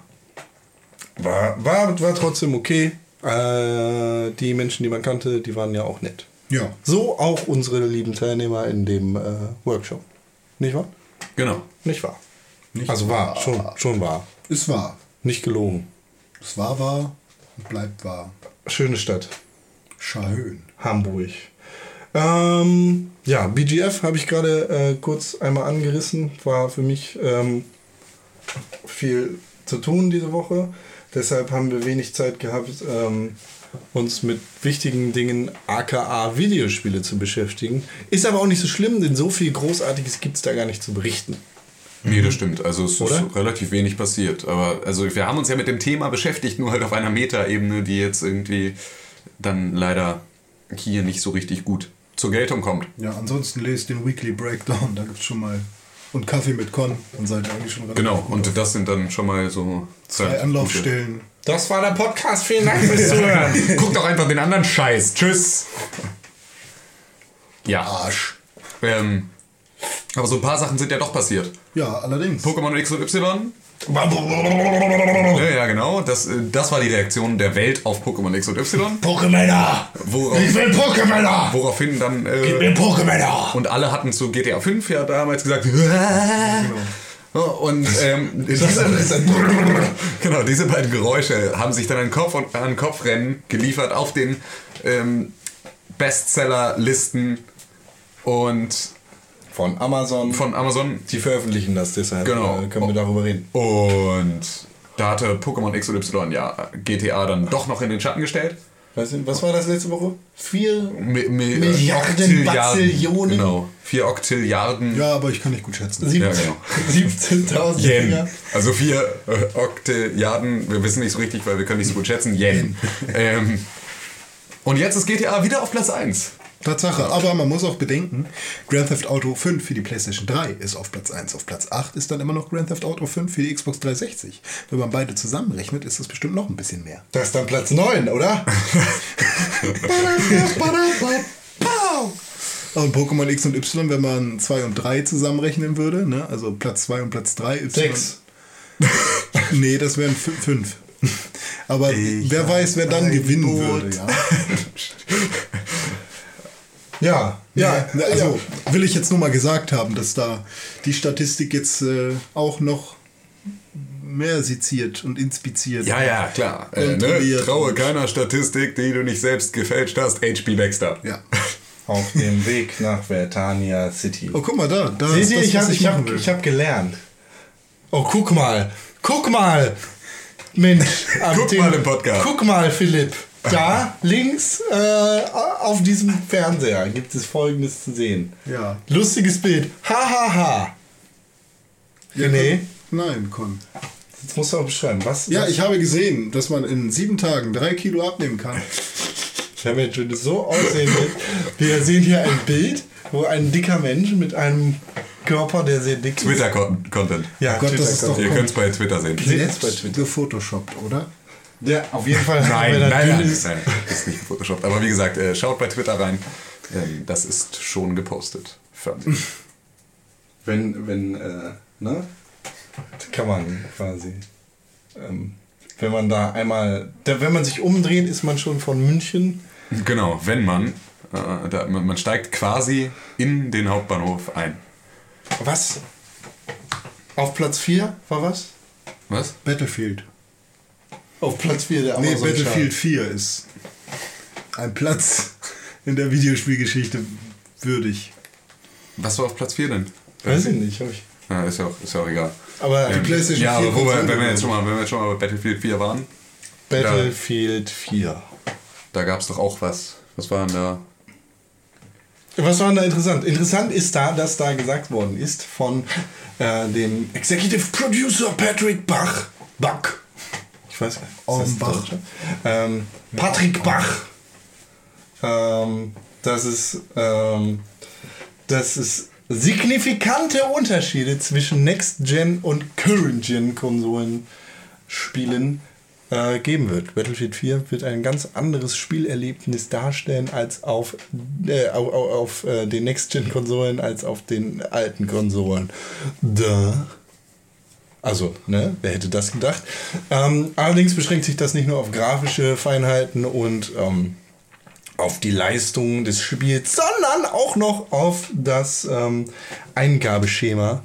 War, war, war trotzdem okay. Äh, die Menschen, die man kannte, die waren ja auch nett. Ja. So auch unsere lieben Teilnehmer in dem äh, Workshop. Nicht wahr? Genau. Nicht wahr. Nicht also war, wahr. schon, schon wahr. Ist wahr. Nicht gelogen. Es war wahr und bleibt wahr. Schöne Stadt. Schön. Hamburg. Ähm, ja, BGF habe ich gerade äh, kurz einmal angerissen. War für mich ähm, viel zu tun diese Woche. Deshalb haben wir wenig Zeit gehabt, ähm, uns mit wichtigen Dingen aka Videospiele zu beschäftigen. Ist aber auch nicht so schlimm, denn so viel Großartiges gibt es da gar nicht zu berichten. Nee, das stimmt. Also es Oder? ist relativ wenig passiert. Aber also wir haben uns ja mit dem Thema beschäftigt, nur halt auf einer Metaebene, die jetzt irgendwie dann leider hier nicht so richtig gut zur Geltung kommt. Ja, ansonsten lest den Weekly Breakdown, da gibt es schon mal. Und Kaffee mit Con, dann seid ihr eigentlich schon relativ Genau, gut und das sind dann schon mal so Zwei Anlaufstellen. Das war der Podcast. Vielen Dank fürs Zuhören. Guck doch einfach den anderen Scheiß. Tschüss. Ja. Arsch. Ähm, aber so ein paar Sachen sind ja doch passiert. Ja, allerdings. Pokémon X und Y. Ja, genau. Das, äh, das war die Reaktion der Welt auf Pokémon X und Y. Pokémänner! Worauf, will Pokémänner! woraufhin dann. Äh, Pokémänner! und alle hatten zu GTA 5 ja damals gesagt. Und ähm, diese, genau, diese beiden Geräusche haben sich dann an Kopf und an Kopfrennen geliefert auf den ähm, Bestseller-Listen und Von Amazon. von Amazon. Die veröffentlichen das, deshalb Genau. äh, können wir darüber reden. Und da hatte Pokémon X und Y ja GTA dann doch noch in den Schatten gestellt. Was, was war das letzte Woche? Vier? Mi mi Milliarden, Oktilliarden. Bazillionen. Genau. Vier Oktilliarden. Ja, aber ich kann nicht gut schätzen. Sieb Ja, genau. 17.000 Yen. Dinger. Also vier äh, Oktilliarden, wir wissen nicht so richtig, weil wir können nicht so gut schätzen. Yen. ähm, und jetzt ist GTA wieder auf Platz 1. Tatsache, aber man muss auch bedenken, Grand Theft Auto 5 für die PlayStation 3 ist auf Platz 1. Auf Platz 8 ist dann immer noch Grand Theft Auto 5 für die Xbox 360. Wenn man beide zusammenrechnet, ist das bestimmt noch ein bisschen mehr. Das ist dann Platz 9, oder? Und Pokémon X und Y, wenn man 2 und 3 zusammenrechnen würde, ne? also Platz 2 und Platz 3. Y. Sechs. Nee, das wären 5. Aber wer weiß, wer dann gewinnen würde. Ja. Ja, ja, Ja, also will ich jetzt nur mal gesagt haben, dass da die Statistik jetzt äh, auch noch mehr seziert und inspiziert. Ja, ja, klar. Äh, ne? Traue keiner Statistik, die du nicht selbst gefälscht hast. HP Baxter. Ja. Auf dem Weg nach Vertania City. Oh, guck mal da. da Seht ist ihr, ich habe ich hab, ich hab gelernt. Oh, guck mal. Guck mal. Mensch. Guck mal im Podcast. Guck mal, Philipp. Da links äh, auf diesem Fernseher gibt es folgendes zu sehen. Ja. Lustiges Bild. Ha, ha, ha. René, Nein, Con. jetzt musst du auch beschreiben. Was? Ja, was, ich habe gesehen, dass man in sieben Tagen drei Kilo abnehmen kann. Ja, Mensch, wenn du so aussehen willst. Wir sehen hier ein Bild, wo ein dicker Mensch mit einem Körper, der sehr dick ist. Twitter-Content. Ja, Gott, das ist doch- Ihr könnt es bei Twitter sehen. Seht es Nett bei Twitter. gefotoshoppt, oder? Ja, auf jeden Fall. Nein, nein, nein, ist. nein, ist nicht gefotoshoppt. Aber wie gesagt, äh, schaut bei Twitter rein. Ähm, das ist schon gepostet. Fernsehen. Wenn, wenn, äh, ne? Kann man quasi. Ähm, wenn man da einmal. Da, wenn man sich umdreht, ist man schon von München. genau, wenn man, äh, da, man, man steigt quasi in den Hauptbahnhof ein. Was? Auf Platz 4 war was? Was? Battlefield. Auf Platz 4 der Nee, Amazon Battlefield 4 ist ein Platz in der Videospielgeschichte würdig. Was war auf Platz 4 denn? Weiß ich nicht, hab ich. Ja, ist ja auch, ist ja auch egal. Aber Ähm, PlayStation ja, 4 aber wo wir, wenn, wir jetzt schon mal, wenn wir jetzt schon mal bei Battlefield 4 waren, Battlefield 4. da gab es doch auch was. Was war denn da? Was war denn da interessant? Interessant ist da, dass da gesagt worden ist von äh, dem Executive Producer Patrick Bach. Bach. Ich weiß nicht. Ist das Bach. Deutsche? Ähm, Patrick Bach. Ähm, dass es, ähm, dass es signifikante Unterschiede zwischen Next-Gen und Current-Gen-Konsolen-Spielen äh, geben wird. Battlefield 4 wird ein ganz anderes Spielerlebnis darstellen als auf, äh, auf, auf, auf äh, den Next-Gen-Konsolen als auf den alten Konsolen. Da. Also, ne, wer hätte das gedacht? Ähm, allerdings beschränkt sich das nicht nur auf grafische Feinheiten und ähm, auf die Leistung des Spiels, sondern auch noch auf das ähm, Eingabeschema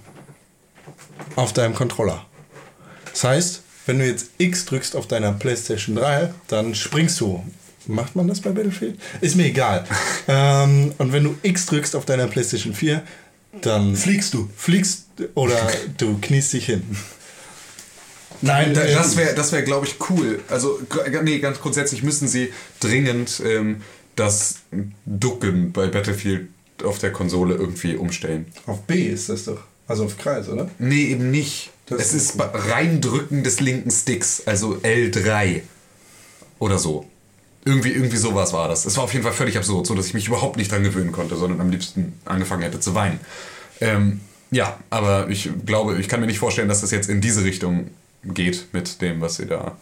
auf deinem Controller. Das heißt, wenn du jetzt X drückst auf deiner PlayStation 3, dann springst du. Macht man das bei Battlefield? Ist mir egal. ähm, und wenn du X drückst auf deiner PlayStation 4, dann Fliegst du. fliegst oder du kniest dich hin. Nein, Da- ähm, Das wäre, das wär, glaube ich, cool. Also, nee, ganz grundsätzlich müssen sie dringend ähm, das Ducken bei Battlefield auf der Konsole irgendwie umstellen. auf B ist das doch. Also auf Kreis, oder? Nee, eben nicht. Das es ist ist Reindrücken des linken Sticks, also L3 oder so. Irgendwie, irgendwie sowas war das. Es war auf jeden Fall völlig absurd, so dass ich mich überhaupt nicht dran gewöhnen konnte, sondern am liebsten angefangen hätte zu weinen. Ähm, ja, aber ich glaube, ich kann mir nicht vorstellen, dass das jetzt in diese Richtung geht mit dem, was sie da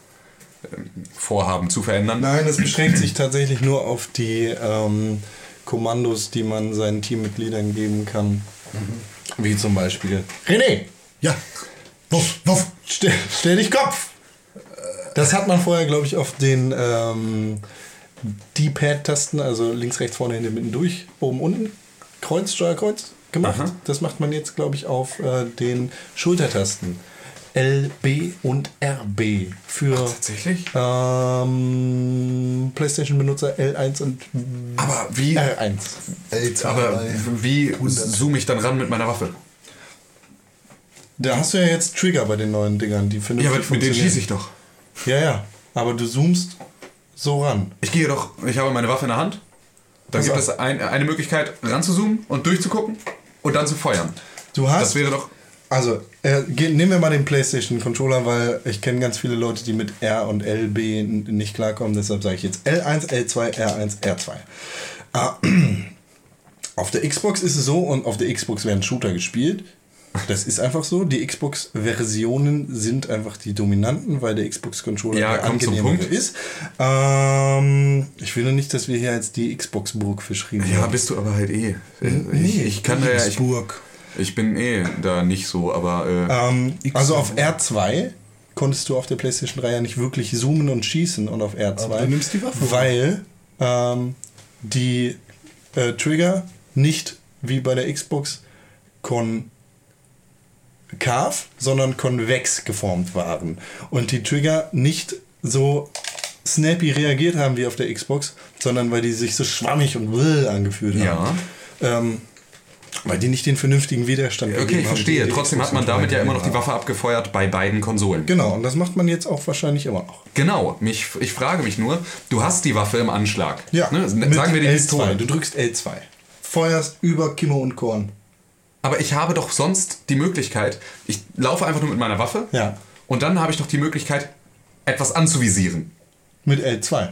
ähm, vorhaben zu verändern. Nein, es beschränkt sich tatsächlich nur auf die ähm, Kommandos, die man seinen Teammitgliedern geben kann. Wie zum Beispiel René, Ja. Wuff, wuff. stell, stell dich Kopf! Das hat man vorher, glaube ich, auf den ähm, D-Pad-Tasten, also links, rechts, vorne, hinten, mitten durch, oben, unten, Kreuz, Steuerkreuz gemacht. Aha. Das macht man jetzt, glaube ich, auf äh, den Schultertasten. L, B und RB für Tatsächlich? ähm, PlayStation-Benutzer L1 und Aber wie, R1. L2. aber wie zoome ich dann ran mit meiner Waffe? Da hast du ja jetzt Trigger bei den neuen Dingern, die Ja, aber mit denen schieße ich doch. Ja, ja. Aber du zoomst so ran. Ich gehe doch, ich habe meine Waffe in der Hand. Da Pass gibt es ein, eine Möglichkeit, ranzuzoomen und durchzugucken und dann zu feuern. Du hast. Das wäre doch. also, äh, nehmen wir mal den PlayStation Controller, weil ich kenne ganz viele Leute, die mit R und LB nicht klarkommen. Deshalb sage ich jetzt L1, L2, R1, R2. Ah, auf der Xbox ist es so und auf der Xbox werden Shooter gespielt. Das ist einfach so. Die Xbox-Versionen sind einfach die dominanten, weil der Xbox-Controller Ja, der angenehmere Punkt. ist. Ähm, ich will nur nicht, dass wir hier jetzt die Xbox-Burg verschrieben Ja, haben. bist du aber halt eh. Äh, Nee, ich, ich kann ja. Ich, ich bin eh da nicht so, aber. Äh, Ähm, also auf R2 konntest du auf der PlayStation 3 ja nicht wirklich zoomen und schießen und auf R2. Aber du nimmst die Waffe. Weil ähm, die äh, Trigger nicht wie bei der Xbox konkav, sondern konvex geformt waren. Und die Trigger nicht so snappy reagiert haben wie auf der Xbox, sondern weil die sich so schwammig und bläh angefühlt haben. Ähm, weil die nicht den vernünftigen Widerstand okay, gegeben ich verstehe. Trotzdem hat man damit ja immer noch die. Waffe abgefeuert bei beiden Konsolen. Genau, und das macht man jetzt auch wahrscheinlich immer noch. Genau. Mich, ich frage mich nur, du hast die Waffe im Anschlag. Ne? mit Sagen wir die L2. Pistole. Du drückst L2. Feuerst über Kimme und Korn. Aber ich habe doch sonst die Möglichkeit, ich laufe einfach nur mit meiner Waffe Ja. und dann habe ich doch die Möglichkeit, etwas anzuvisieren. Mit L2.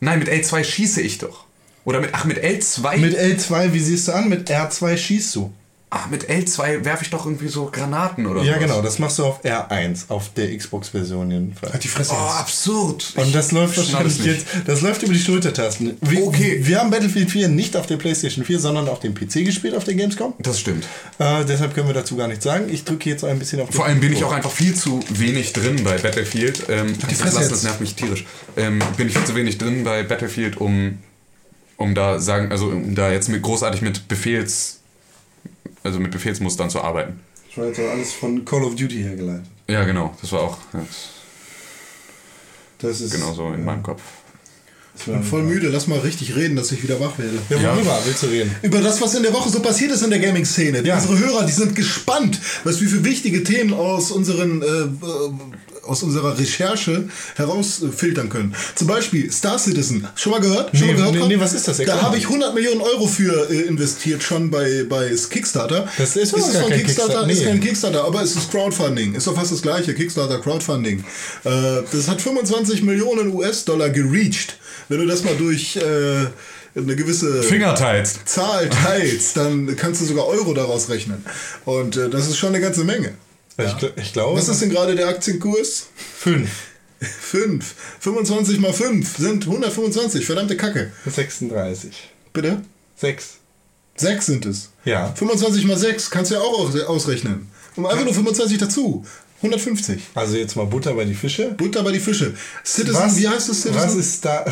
Nein, mit L2 schieße ich doch. Oder mit, ach, mit L2? Mit L2, wie siehst du an? Mit R2 schießt du. Ach, mit L2 werfe ich doch irgendwie so Granaten oder Ja, sowas. genau, das machst du auf R1, auf der Xbox-Version jedenfalls. Halt die Fresse Oh, jetzt. absurd. Und das Ich läuft wahrscheinlich nicht. jetzt, das läuft über die Schultertasten. Wir, Okay. Wir haben Battlefield 4 nicht auf der PlayStation 4, sondern auf dem PC gespielt, auf der Gamescom. Das stimmt. Äh, deshalb können wir dazu gar nichts sagen. Ich drücke jetzt ein bisschen auf Vor allem bin ich auch einfach viel zu wenig drin bei Battlefield. Ähm, die das, Fresse lassen, jetzt. das nervt mich tierisch. Ähm, bin ich viel zu wenig drin bei Battlefield, um, um da sagen, also um da jetzt mit großartig mit Befehls, also mit Befehlsmustern zu arbeiten. Das war jetzt alles von Call of Duty hergeleitet. Ja, genau. Das war auch das, Das ist genauso in meinem Kopf. Ich bin voll müde, lass mal richtig reden, dass ich wieder wach werde. Ja, Ja. worüber willst du reden? Über das, was in der Woche so passiert ist in der Gaming-Szene. Ja. Unsere Hörer, die sind gespannt, was wir für wichtige Themen aus unseren äh, äh, aus unserer Recherche herausfiltern können. Zum Beispiel Star Citizen. Schon mal gehört? Schon Nee, mal gehört? nee, nee, was ist das? Da habe ich 100 Millionen Euro für äh, investiert schon bei, bei Kickstarter. Das ist es gar von Kickstarter, Kickstarter, ist kein Kickstarter, aber es ist Crowdfunding. Ist doch fast das gleiche. Kickstarter, Crowdfunding. Äh, das hat 25 Millionen US-Dollar gereached. Wenn du das mal durch äh, eine gewisse Finger teilst. Zahl teilst, dann kannst du sogar Euro daraus rechnen. Und äh, das ist schon eine ganze Menge. Ich, gl- ich glaube. Was ist denn gerade der Aktienkurs? Fünf. 5. 25 mal 5 sind 125. Verdammte Kacke. 36. Bitte? Sechs. 6 sind es. Ja. 25 mal 6 kannst du ja auch aus- ausrechnen. Und einfach nur 25 dazu. 150. Also jetzt mal Butter bei die Fische. Butter bei die Fische. Citizen, wie heißt das Citizen? Was ist da?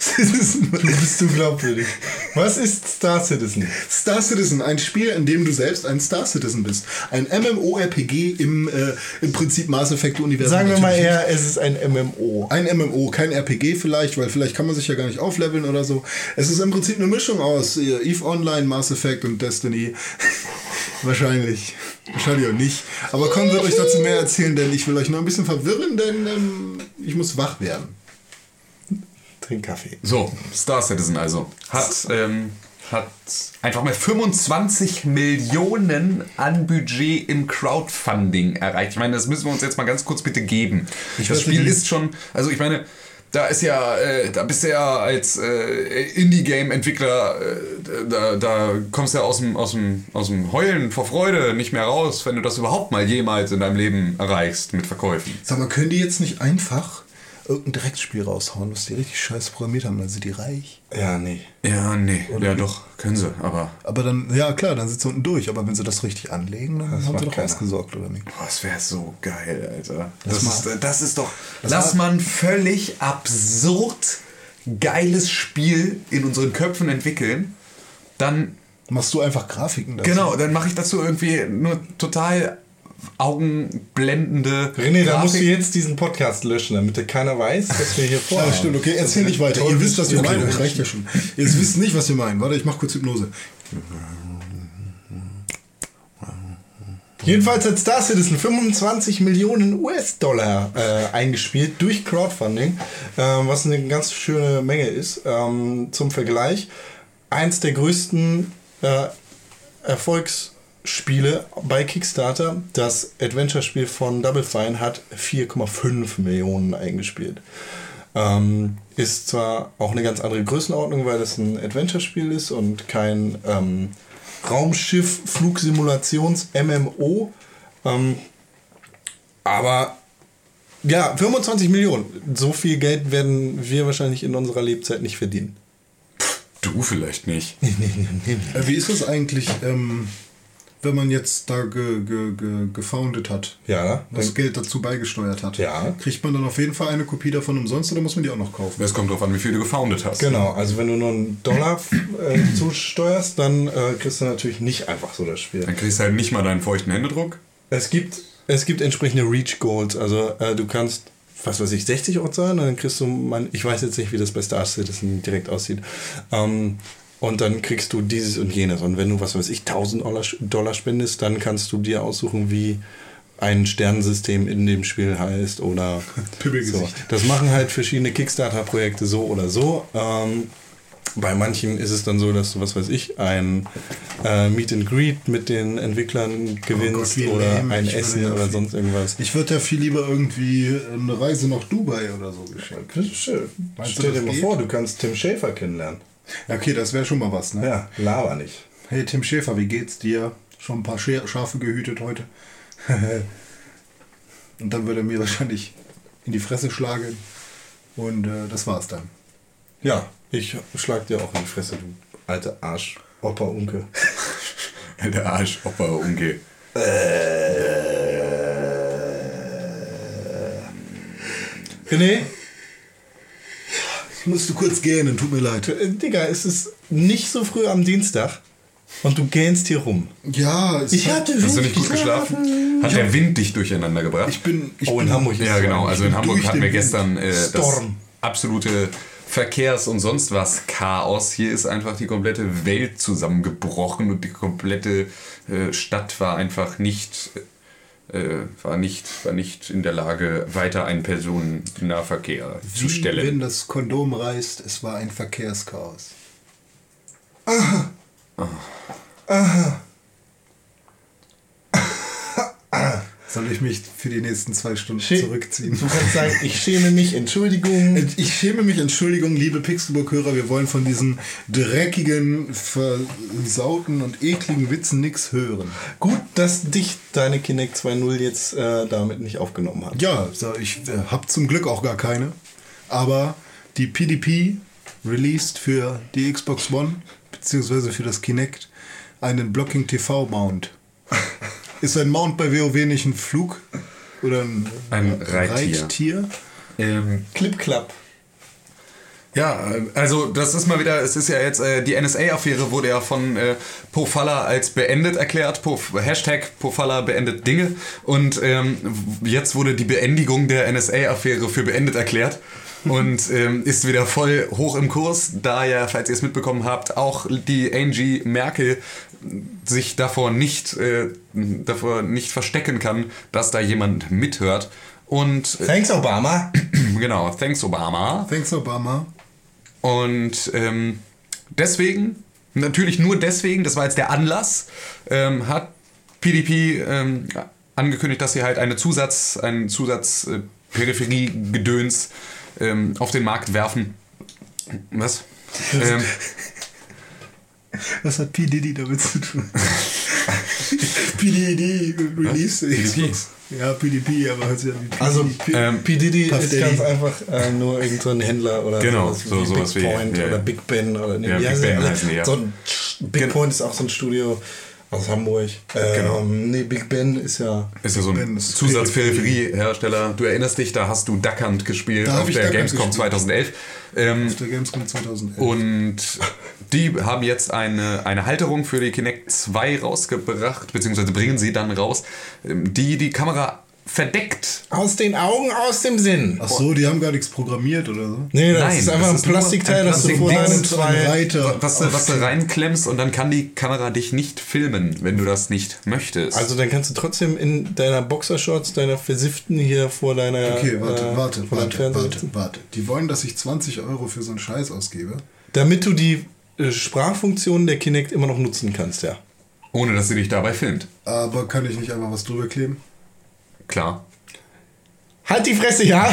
Citizen. Du bist zu glaubwürdig. Was ist Star Citizen? Star Citizen, ein Spiel, in dem du selbst ein Star Citizen bist. Ein MMORPG im, äh, im Prinzip Mass Effect-Universum. Sagen wir mal eher, es ist ein MMO. Ein MMO, kein RPG vielleicht, weil vielleicht kann man sich ja gar nicht aufleveln oder so. Es ist im Prinzip eine Mischung aus äh, EVE Online, Mass Effect und Destiny. Wahrscheinlich. Wahrscheinlich auch nicht. Aber Con wird euch dazu mehr erzählen, denn ich will euch noch ein bisschen verwirren, denn ähm, ich muss wach werden. Trink Kaffee. So, Star Citizen also. Hat, ähm, hat einfach mal 25 Millionen an Budget im Crowdfunding erreicht. Ich meine, das müssen wir uns jetzt mal ganz kurz bitte geben. das wette, Spiel ist schon, also ich meine, da ist ja, äh, da bist du ja als äh, Indie-Game-Entwickler, äh, da, da kommst du ja aus dem, aus, dem, aus dem Heulen vor Freude nicht mehr raus, wenn du das überhaupt mal jemals in deinem Leben erreichst mit Verkäufen. Sag mal, können die jetzt nicht einfach irgendein Drecksspiel raushauen, was die richtig scheiße programmiert haben? Dann sind die reich. Ja, nee. Ja, nee, ja doch, können sie, aber Aber dann, ja klar, dann sind sie unten durch. Aber wenn sie das richtig anlegen, dann haben sie doch keiner. ausgesorgt, oder nicht? Boah, das wäre so geil, Alter. Das, Das ist, das ist doch. Das lass mal- man völlig absurd geiles Spiel in unseren Köpfen entwickeln. Dann, Machst du einfach Grafiken dazu? genau, dann mache ich dazu irgendwie nur total augenblendende. René, da musst du jetzt diesen Podcast löschen, damit keiner weiß, was wir hier vorhaben. Ja, stimmt, okay, erzähl nicht weiter. Ihr wisst, was wir meinen. Das reicht ja schon. Ihr wisst nicht, was wir meinen. Warte, ich mach kurz Hypnose. Jedenfalls hat Star Citizen 25 Millionen US-Dollar äh, eingespielt durch Crowdfunding, äh, was eine ganz schöne Menge ist. Ähm, zum Vergleich, eins der größten äh, Erfolgsspiele bei Kickstarter, das Adventure-Spiel von Double Fine, hat 4,5 Millionen eingespielt. Ähm, ist zwar auch eine ganz andere Größenordnung, weil das ein Adventure-Spiel ist und kein ähm, Raumschiff-Flugsimulations-MMO. Ähm, aber ja, 25 Millionen. So viel Geld werden wir wahrscheinlich in unserer Lebzeit nicht verdienen. Du vielleicht nicht. Äh, Wie ist das eigentlich, ähm, wenn man jetzt da ge, ge, ge, gefoundet hat? Ja, Das Geld dazu beigesteuert hat. Ja. Kriegt man dann auf jeden Fall eine Kopie davon umsonst oder muss man die auch noch kaufen? Es kommt drauf an, wie viel du gefoundet hast. Genau, also wenn du nur einen Dollar äh, zusteuerst, dann äh, kriegst du natürlich nicht einfach so das Spiel. Dann kriegst du halt nicht mal deinen feuchten Händedruck. Es gibt, es gibt entsprechende Reach Goals. Also äh, du kannst, was weiß ich, 60 Euro zahlen und dann kriegst du, mein, ich weiß jetzt nicht, wie das bei Star Citizen direkt aussieht. Ähm, und dann kriegst du dieses und jenes. Und wenn du, was weiß ich, 1000 Dollar, spendest, dann kannst du dir aussuchen, wie ein Sternensystem in dem Spiel heißt oder so. Das machen halt verschiedene Kickstarter-Projekte so oder so. Ähm, bei manchen ist es dann so, dass du, was weiß ich, ein äh, Meet and Greet mit den Entwicklern gewinnst wie oder lame. ein Ich Essen ja oder viel- sonst irgendwas. Ich würde ja viel lieber irgendwie eine Reise nach Dubai oder so geschenkt. Schön. Meinst du, Stell dir mal vor, du kannst Tim Schäfer kennenlernen. Ja, okay, das wäre schon mal was, ne? Ja, laber nicht. Hey Tim Schäfer, wie geht's dir? Schon ein paar Schafe gehütet heute? Und dann würde er mir wahrscheinlich in die Fresse schlagen. Und äh, das war's dann. Ja, ich schlag dir auch in die Fresse, du alte Arsch. Opa Unke. Der Arsch, Opa, Unge. René, Ich musste kurz gähnen, tut mir leid. äh, Digga, es ist nicht so früh am Dienstag und du gähnst hier rum. Ja, es Ich hat- hatte Hast du nicht gut geschlafen? Hat der Wind dich durcheinander gebracht? Ich bin. Ich Oh, in bin, Hamburg ist Ja, genau. so. Also in Hamburg hatten wir gestern äh, das Storm. absolute Verkehrs- und sonst was Chaos. Hier ist einfach die komplette Welt zusammengebrochen und die komplette äh, Stadt war einfach nicht, äh, war nicht, war nicht in der Lage, weiter einen Personennahverkehr zu stellen. wenn das Kondom reißt, es war ein Verkehrschaos. Soll ich mich für die nächsten zwei Stunden Schä- zurückziehen? Du kannst sagen, ich schäme mich, Entschuldigung. Ich schäme mich, Entschuldigung, liebe Pixelburg-Hörer, wir wollen von diesen dreckigen, versauten und ekligen Witzen nichts hören. Gut, dass dich deine Kinect 2.0 jetzt äh, damit nicht aufgenommen hat. Ja, ich äh, habe zum Glück auch gar keine, aber die PDP released für die Xbox One beziehungsweise für das Kinect einen Blocking TV Mount. Ist ein Mount bei WoW nicht ein Flug oder ein, Ein Reittier. Reittier? Ähm, Clip-Clap. Ja, also das ist mal wieder, es ist ja jetzt, äh, die NSA-Affäre wurde ja von äh, Pofalla als beendet erklärt, Pof, Hashtag Pofalla beendet Dinge und ähm, jetzt wurde die Beendigung der NSA-Affäre für beendet erklärt und ähm, ist wieder voll hoch im Kurs, da ja, falls ihr es mitbekommen habt, auch die Angie Merkel sich davor nicht, äh, davor nicht verstecken kann, dass da jemand mithört und äh, Thanks, Obama. genau, thanks Obama. Thanks, Obama. Und ähm, deswegen, natürlich nur deswegen, das war jetzt der Anlass, ähm, hat PDP ähm, angekündigt, dass sie halt eine Zusatz, einen Zusatz äh, Peripherie-Gedöns ähm, auf den Markt werfen. Was? ähm, Was hat P. Diddy damit zu tun? P. Diddy release PDP? Ja, PDP, aber hört sich an wie P. Also Diddy. ähm, P. Diddy Puff ist Daddy. ganz einfach äh, nur irgend so ein Händler oder Genau, sowas so- wie sowas Big wie- Point ja, oder ja. Big Ben oder nee, Ja, Big Ben heißen die, ja. so ein Big Point ist auch so ein Studio aus Hamburg. Ähm, Genau. Nee, Big Ben ist ja. ist ja so ein Zusatz-Peripherie-Hersteller. Du erinnerst dich, da hast du Duck Hunt gespielt auf der Duck Gamescom gespielt. 2011. Ähm, Auf der Gamescom 2011. Und die haben jetzt eine, eine Halterung für die Kinect 2 rausgebracht, beziehungsweise bringen sie dann raus, ähm, die die Kamera verdeckt. Aus den Augen, aus dem Sinn. Ach so, die haben gar nichts programmiert oder so. Nee, das Nein, ist einfach das ein Plastikteil, ein das du vor und zwei. Reiter. Was, du, was du reinklemmst und dann kann die Kamera dich nicht filmen, wenn du das nicht möchtest. Also dann kannst du trotzdem in deiner Boxershorts, deiner versifften hier vor deiner. Okay, warte, äh, warte, deinem warte, warte, warte. Die wollen, dass ich 20 Euro für so einen Scheiß ausgebe. Damit du die äh, Sprachfunktionen der Kinect immer noch nutzen kannst, ja. ohne dass sie dich dabei filmt. Aber kann ich nicht einfach was drüber kleben? Klar. Halt die Fresse, ja!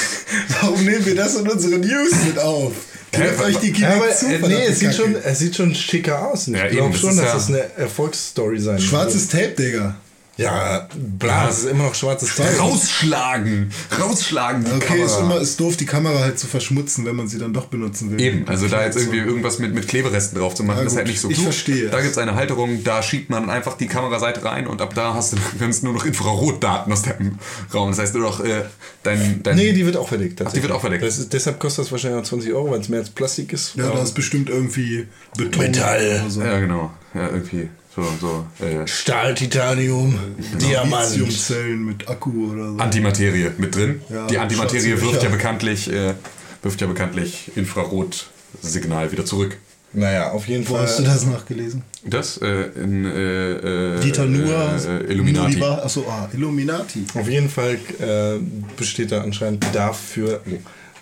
Warum nehmen wir das in unsere News mit auf? Knöpft euch die ja aber Kinect zu, äh, nee, es sieht, schon, es sieht schon schicker aus. Und Ja, ich eben, glaube schon, dass ja- das eine Erfolgsstory sein Schwarzes Tape, Digga. Ja, bla, es ist immer noch schwarzes Teil. Rausschlagen! Rausschlagen die Okay, Kamera. ist immer ist doof, die Kamera halt zu verschmutzen, wenn man sie dann doch benutzen will. Eben, also da jetzt irgendwie irgendwas mit, mit Kleberesten drauf zu machen, Ja, das ist halt gut, nicht so ich klug. verstehe. Da gibt es eine Halterung, da schiebt man einfach die Kameraseite rein und ab da hast du kannst nur noch Infrarotdaten aus deinem Raum. Das heißt nur noch äh, dein, dein Nee, die wird auch verdeckt. die wird auch verdeckt. Das ist, deshalb kostet das wahrscheinlich auch 20 Euro, weil es mehr als Plastik ist. Ja, da ist bestimmt irgendwie Beton Metall. oder so. Ja, genau. Ja, irgendwie so, so äh, Stahl, Titanium, Diamant. Lithiumzellen mit Akku oder so. Antimaterie mit drin. Ja, die Antimaterie wirft ja bekanntlich äh, wirft ja bekanntlich Infrarotsignal wieder zurück. Naja, auf jeden Wo Fall. hast du das nachgelesen? Das äh, in äh, äh, Dieter Nuhr, äh, äh, Illuminati. Achso, ah, Illuminati. Auf jeden Fall äh, besteht da anscheinend Bedarf für,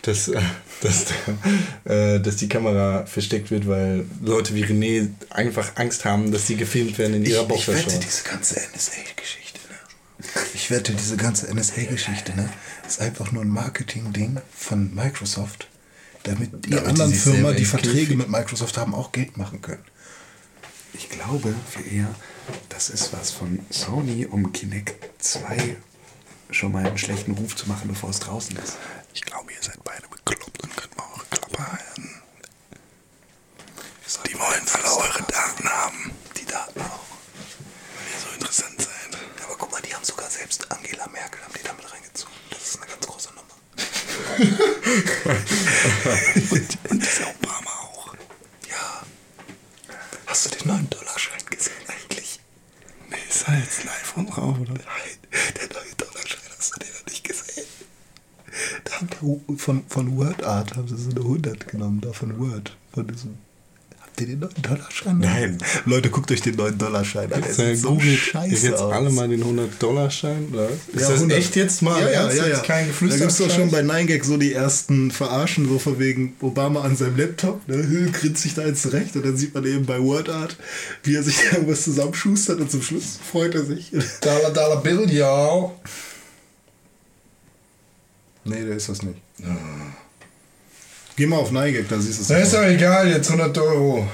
dass, äh, dass, äh, dass die Kamera versteckt wird, weil Leute wie René einfach Angst haben, dass sie gefilmt werden in ihrer ich wette, Boxershorts. diese ganze NSA-Geschichte, ne? Ich wette, diese ganze NSA-Geschichte, ne? Ist einfach nur ein Marketing-Ding von Microsoft, damit die Damit anderen Firmen, die Verträge mit Microsoft haben, auch Geld machen können. Ich glaube für eher, das ist was von Sony, um Kinect 2 schon mal einen schlechten Ruf zu machen, bevor es draußen ist. Ich glaube, ihr seid beide bekloppt und könnt mal eure Klappe halten. Die wollen alle eure Daten haben. Die Daten auch. Weil ihr so interessant seid. Aber guck mal, die haben sogar selbst Angela Merkel haben die damit reingezogen. Das ist eine ganz große Nummer. Und, und dieser Obama auch. Ja. Hast du den 9-Dollar-Schein gesehen eigentlich? Nee, ist er jetzt live und drauf, oder? Nein, der 9-Dollar-Schein, hast du den noch nicht gesehen? Da haben die von, von WordArt haben sie so eine 100 genommen, da von Word. Von diesem. Habt ihr den 9-Dollar-Schein? Nein. Leute, guckt euch den 9-Dollar-Schein an. Äh, sieht so scheiße jetzt aus. alle mal den 100-Dollar-Schein, oder? was? Ist Ja, das 100. echt jetzt mal? Ja, ja, ja, kein Da gibt es doch schon bei 9gag so die ersten Verarschen, so von wegen Obama an seinem Laptop, ne, grinst sich da jetzt zurecht und dann sieht man eben bei WordArt, wie er sich da irgendwas zusammenschustert und zum Schluss freut er sich. Dollar, Dollar Bill, ja. Nee, der ist das nicht. Geh mal auf 9gag, da siehst du es. Na, ist doch egal, jetzt 100 Euro.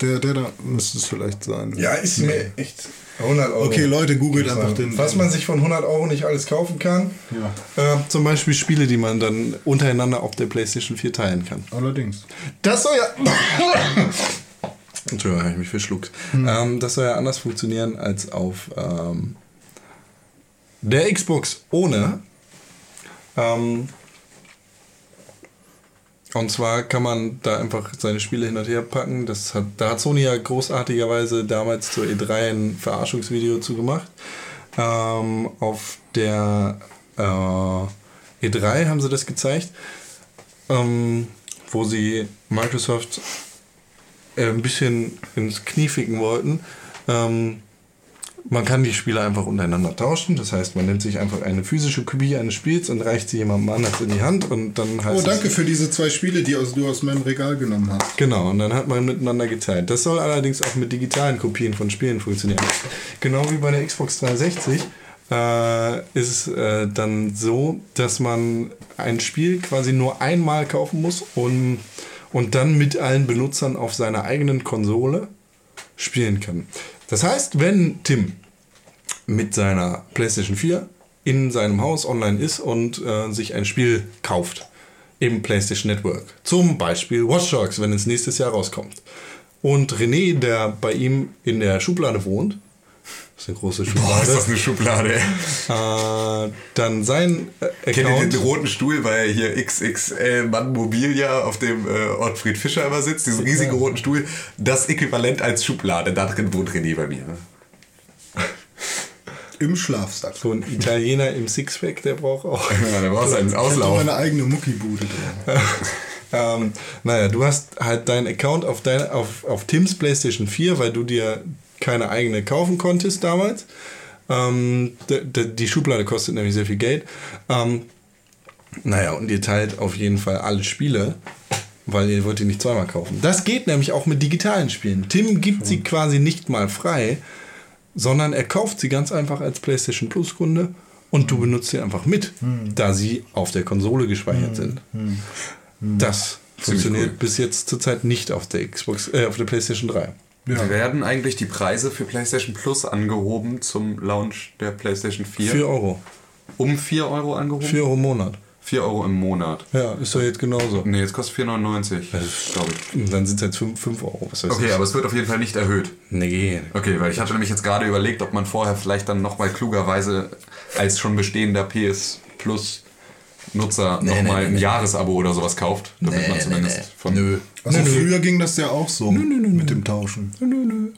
Der, der da müsste es vielleicht sein. Ja, ist mir echt 100 Euro. Okay, Leute, googelt einfach sagen. den- Was man sich von 100 Euro nicht alles kaufen kann. Ja. Äh, zum Beispiel Spiele, die man dann untereinander auf der PlayStation 4 teilen kann. Allerdings. Das soll ja. Entschuldigung, habe ich mich verschluckt. Ähm, das soll ja anders funktionieren als auf ähm, der Xbox ohne. Ähm, Und zwar kann man da einfach seine Spiele hin und her packen. Das hat, da hat Sony ja großartigerweise damals zur E3 ein Verarschungsvideo zu gemacht. Ähm, auf der äh, E3 haben sie das gezeigt, ähm, wo sie Microsoft äh, ein bisschen ins Knie ficken wollten. Ähm, man kann die Spiele einfach untereinander tauschen. Das heißt, man nimmt sich einfach eine physische Kopie eines Spiels und reicht sie jemandem anders in die Hand und dann heißt Oh, es- danke für diese zwei Spiele, die aus, du aus meinem Regal genommen hast. Genau, und dann hat man miteinander geteilt. Das soll allerdings auch mit digitalen Kopien von Spielen funktionieren. Genau wie bei der Xbox 360 äh, ist es äh, dann so, dass man ein Spiel quasi nur einmal kaufen muss und, und dann mit allen Benutzern auf seiner eigenen Konsole spielen kann. Das heißt, wenn Tim mit seiner PlayStation 4 in seinem Haus online ist und äh, sich ein Spiel kauft im PlayStation Network, zum Beispiel Watch Dogs, wenn es nächstes Jahr rauskommt, und René, der bei ihm in der Schublade wohnt, das ist eine große Boah, Schublade, ist das eine Schublade, ey. äh, dann sein äh, Kennt ihr den Account... roten Stuhl bei hier XXL Mann Mobilia, auf dem äh, Ottfried Fischer immer sitzt? Diesen riesigen roten Stuhl. Das Äquivalent als Schublade. Da drin wohnt René bei mir. Im Schlafsack. So ein Italiener im Sixpack, der braucht auch. Ja, da brauchst du einen Ich Auslauf. meine eigene Muckibude drin. Ähm, naja, du hast halt deinen Account auf, deine, auf, auf Tims PlayStation 4, weil du dir keine eigene kaufen konntest damals. Ähm, die Schublade kostet nämlich sehr viel Geld. Ähm, naja, und ihr teilt auf jeden Fall alle Spiele, weil ihr wollt die nicht zweimal kaufen. Das geht nämlich auch mit digitalen Spielen. Tim gibt sie quasi nicht mal frei, sondern er kauft sie ganz einfach als PlayStation Plus Kunde und du benutzt sie einfach mit, da sie auf der Konsole gespeichert sind. Das funktioniert cool. bis jetzt zurzeit nicht auf der Xbox, äh, auf der PlayStation 3. Werden eigentlich die Preise für PlayStation Plus angehoben zum Launch der PlayStation 4? 4 Euro. um 4 Euro angehoben? 4 Euro im Monat. 4 Euro im Monat. Ja, ist doch jetzt genauso. Nee, jetzt kostet 4,99, glaube ich. Und Dann sind es jetzt 5, 5 Euro. Was weiß Okay, ich. aber es wird auf jeden Fall nicht erhöht. Nee. Okay, weil ich hatte nämlich jetzt gerade überlegt, ob man vorher vielleicht dann nochmal klugerweise als schon bestehender PS Plus Nutzer Nee, nochmal nee, ein nee. Jahresabo oder sowas kauft, damit Nee, man zumindest nee. von Nö. Also Nö, nö. früher ging das ja auch so mit dem Tauschen.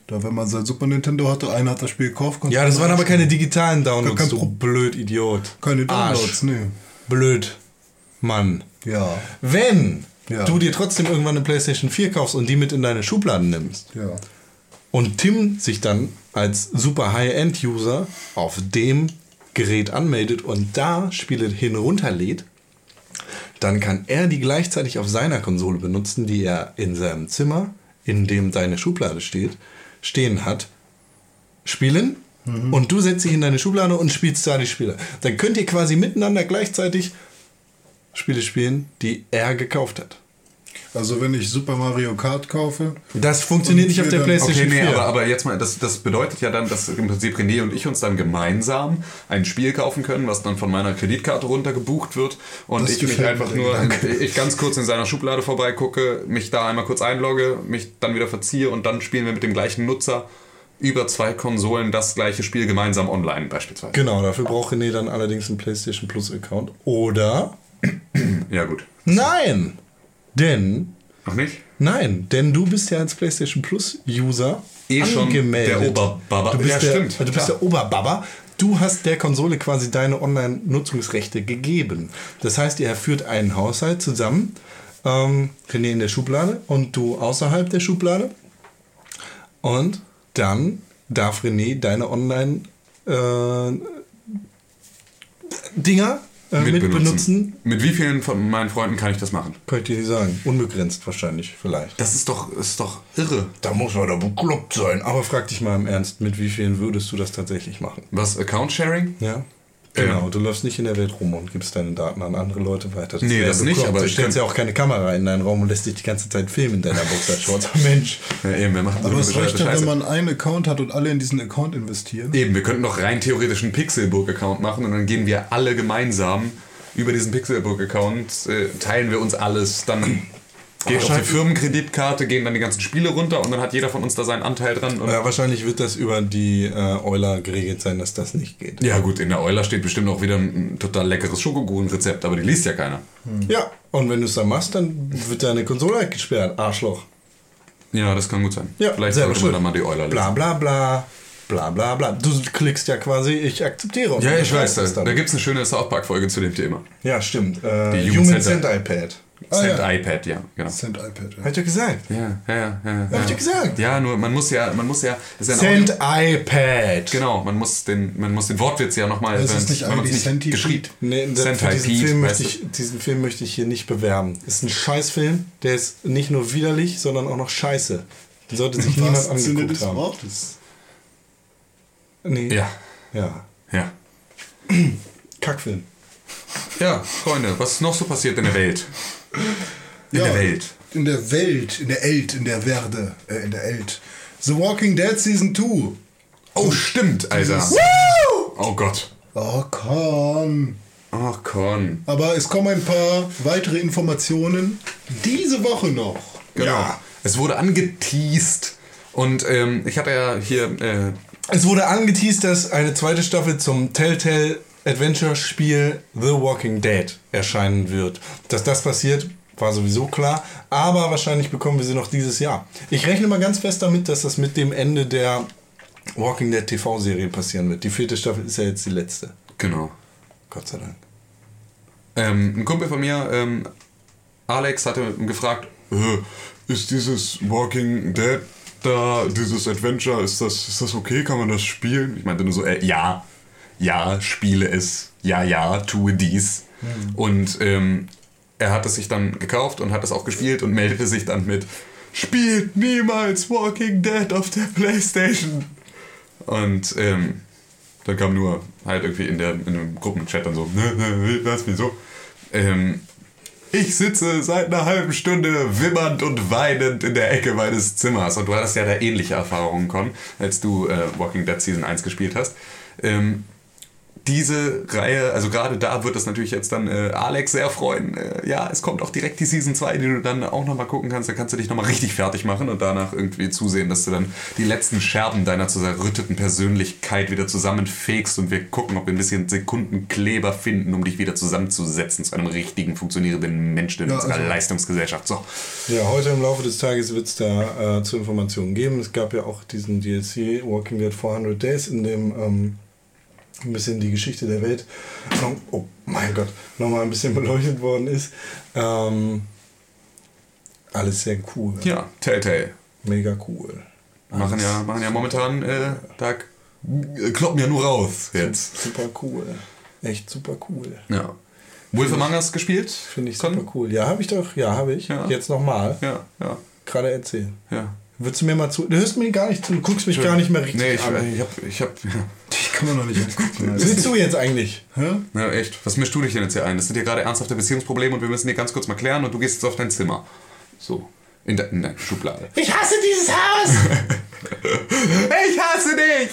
Da wenn man sein Super Nintendo hatte, einer hat das Spiel gekauft, konnte Ja, das waren aber keine digitalen Downloads, Kein du blöd Idiot. keine Downloads, nee. Blöd. Mann. Ja, Wenn Ja. du dir trotzdem irgendwann eine PlayStation 4 kaufst und die mit in deine Schubladen nimmst ja. und Tim sich dann als super High-End-User auf dem Gerät anmeldet und da Spiele hin runterlädt, dann kann er die gleichzeitig auf seiner Konsole benutzen, die er in seinem Zimmer, in dem deine Schublade steht, stehen hat, spielen. Und du setzt dich in deine Schublade und spielst da die Spiele. Dann könnt ihr quasi miteinander gleichzeitig Spiele spielen, die er gekauft hat. Also wenn ich Super Mario Kart kaufe, Das funktioniert nicht auf der PlayStation Okay, nee, 4. aber, aber jetzt mal, das, das bedeutet ja dann, dass im Prinzip René und ich uns dann gemeinsam ein Spiel kaufen können, was dann von meiner Kreditkarte runtergebucht wird und Das ich mich einfach nur, ich ganz kurz in seiner Schublade vorbeigucke, mich da einmal kurz einlogge, mich dann wieder verziehe und dann spielen wir mit dem gleichen Nutzer über zwei Konsolen das gleiche Spiel gemeinsam online beispielsweise. Genau, dafür braucht René dann allerdings einen PlayStation Plus Account. Oder Ja gut. nein, denn Noch nicht? nein, denn du bist ja als PlayStation Plus User Eh schon angemeldet. der Oberbaba. Du bist, Ja, der, stimmt, du bist der Oberbaba. Du hast der Konsole quasi deine Online-Nutzungsrechte gegeben. Das heißt, ihr führt einen Haushalt zusammen. Ähm, René in der Schublade und du außerhalb der Schublade. Und dann darf René deine Online- äh, Dinger äh, mit, benutzen. Mit wie vielen von meinen Freunden kann ich das machen? Dir nicht sagen. Unbegrenzt wahrscheinlich, vielleicht. Das ist doch, ist doch irre. Da muss man da bekloppt sein. Aber frag dich mal im Ernst, mit wie vielen würdest du das tatsächlich machen? Was, Account-Sharing? Ja? Genau, du läufst nicht in der Welt rum und gibst deine Daten an andere Leute weiter. Nee, wäre das nicht, bekloppt. aber du ich stellst ja auch keine Kamera in deinen Raum und lässt dich die ganze Zeit filmen in deiner Boxershorts. Mensch. Ja, eben, wir machen so aber eine es reicht ja, wenn man einen Account hat und alle in diesen Account investieren. Eben, wir könnten doch rein theoretisch einen Pixelbook-Account machen und dann gehen wir alle gemeinsam über diesen Pixelbook-Account, äh, teilen wir uns alles, dann geht auf die Firmenkreditkarte, gehen dann die ganzen Spiele runter und dann hat jeder von uns da seinen Anteil dran. Ja, wahrscheinlich wird das über die äh, Euler geregelt sein, dass das nicht geht. ja gut, in der Euler steht bestimmt auch wieder ein, total leckeres Schokokuchenrezept, aber die liest ja keiner. Ja, und wenn du es dann machst, dann wird deine Konsole gesperrt, Arschloch. Ja, das kann gut sein. Ja, Vielleicht sollte man dann mal die Euler lesen. Bla bla bla. Bla bla bla. Du klickst ja quasi, ich akzeptiere. Ja, ich weiß, da, dann. da gibt es eine schöne South Park-Folge zu dem Thema. Ja, stimmt. Äh, Die Human Human Cent Center. iPad. Ah, Send ja. iPad, ja, genau. Cent iPad. Ja. Hab ich doch gesagt. Ja, ja, ja. ja, Hab ich gesagt. Ja, nur man muss ja, man muss ja, das ist ja ein Cent Audio- iPad. Genau, man muss den, man muss den Wortwitz ja nochmal, Das ist nicht wenn man es eigentlich Centipede? geschrieben. Nee, für diesen, Film möchte ich, diesen Film möchte ich hier nicht bewerben. Ist ein Scheißfilm, der ist nicht nur widerlich, sondern auch noch scheiße. Den sollte sich niemand angeguckt des haben. Wortes. Nee. Ja, Ja. ja. Kackfilm. Ja, Freunde, was ist noch so passiert in der Welt? In Ja. der Welt. In der Welt, in der Elt, in der Werde, äh, in der Elt. The Walking Dead Season 2. Oh, stimmt, Alter. Dieses- Oh Gott. Oh, komm. Ach, Con. Aber es kommen ein paar weitere Informationen diese Woche noch. Genau. Ja. Es wurde angeteased. Und ähm, ich hatte ja hier, äh, Es wurde angeteased, dass eine zweite Staffel zum Telltale Adventure-Spiel The Walking Dead erscheinen wird. Dass das passiert, war sowieso klar. Aber wahrscheinlich bekommen wir sie noch dieses Jahr. Ich rechne mal ganz fest damit, dass das mit dem Ende der Walking Dead TV-Serie passieren wird. Die vierte Staffel ist ja jetzt die letzte. genau. Gott sei Dank. Ähm, ein Kumpel von mir, ähm, Alex, hatte gefragt, äh, ist dieses Walking Dead da, dieses Adventure, ist das, ist das okay? Kann man das spielen? Ich meinte nur so, äh, ja, ja, spiele es, ja, ja, tue dies. Und ähm, er hat es sich dann gekauft und hat es auch gespielt und meldete sich dann mit, spielt niemals Walking Dead auf der Playstation. Und ähm, dann kam nur halt irgendwie in, der, in einem Gruppenchat dann so, ne, ne, was, wieso? Ähm, ich sitze seit einer halben Stunde wimmernd und weinend in der Ecke meines Zimmers. Und du hattest ja da ähnliche Erfahrungen, Con, als du äh, Walking Dead Season 1 gespielt hast. Ähm, diese Reihe, also gerade da wird das natürlich jetzt dann äh, Alex sehr freuen. Äh, ja, es kommt auch direkt die Season 2, die du dann auch nochmal gucken kannst. Da kannst du dich nochmal richtig fertig machen und danach irgendwie zusehen, dass du dann die letzten Scherben deiner zerrütteten Persönlichkeit wieder zusammenfegst und wir gucken, ob wir ein bisschen Sekundenkleber finden, um dich wieder zusammenzusetzen zu einem richtigen, funktionierenden Menschen in Ja, unserer also- Leistungsgesellschaft. So. Ja, heute im Laufe des Tages wird es da äh, zu Informationen geben. Es gab ja auch diesen DLC Walking Dead 400 Days, in dem ähm, ein bisschen die Geschichte der Welt, oh mein Gott, nochmal ein bisschen beleuchtet worden ist. Ähm, alles sehr cool. Ja, Telltale. Mega cool. Machen ja, machen ja momentan, äh, da äh, kloppen ja nur raus jetzt. Super cool. Echt super cool. Ja. Wolf Among Us gespielt? Finde ich super cool. Ja, habe ich doch. Ja, habe ich. Ja. Jetzt nochmal. Ja, ja, Gerade erzählen. ja. Würdest du mir mal zu. Du hörst mir gar nicht zu. Du guckst mich gar nicht mehr richtig Nee, ich, an. ich hab, ich hab, ja. Kann man noch nicht angucken. Was willst du jetzt eigentlich? Hä? ja, echt. Was mischst du dich denn jetzt hier ein? Das sind hier gerade ernsthafte Beziehungsprobleme und wir müssen die ganz kurz mal klären und du gehst jetzt auf dein Zimmer. So. In, de, in deine Schublade. Ich hasse dieses Haus! Ich hasse dich!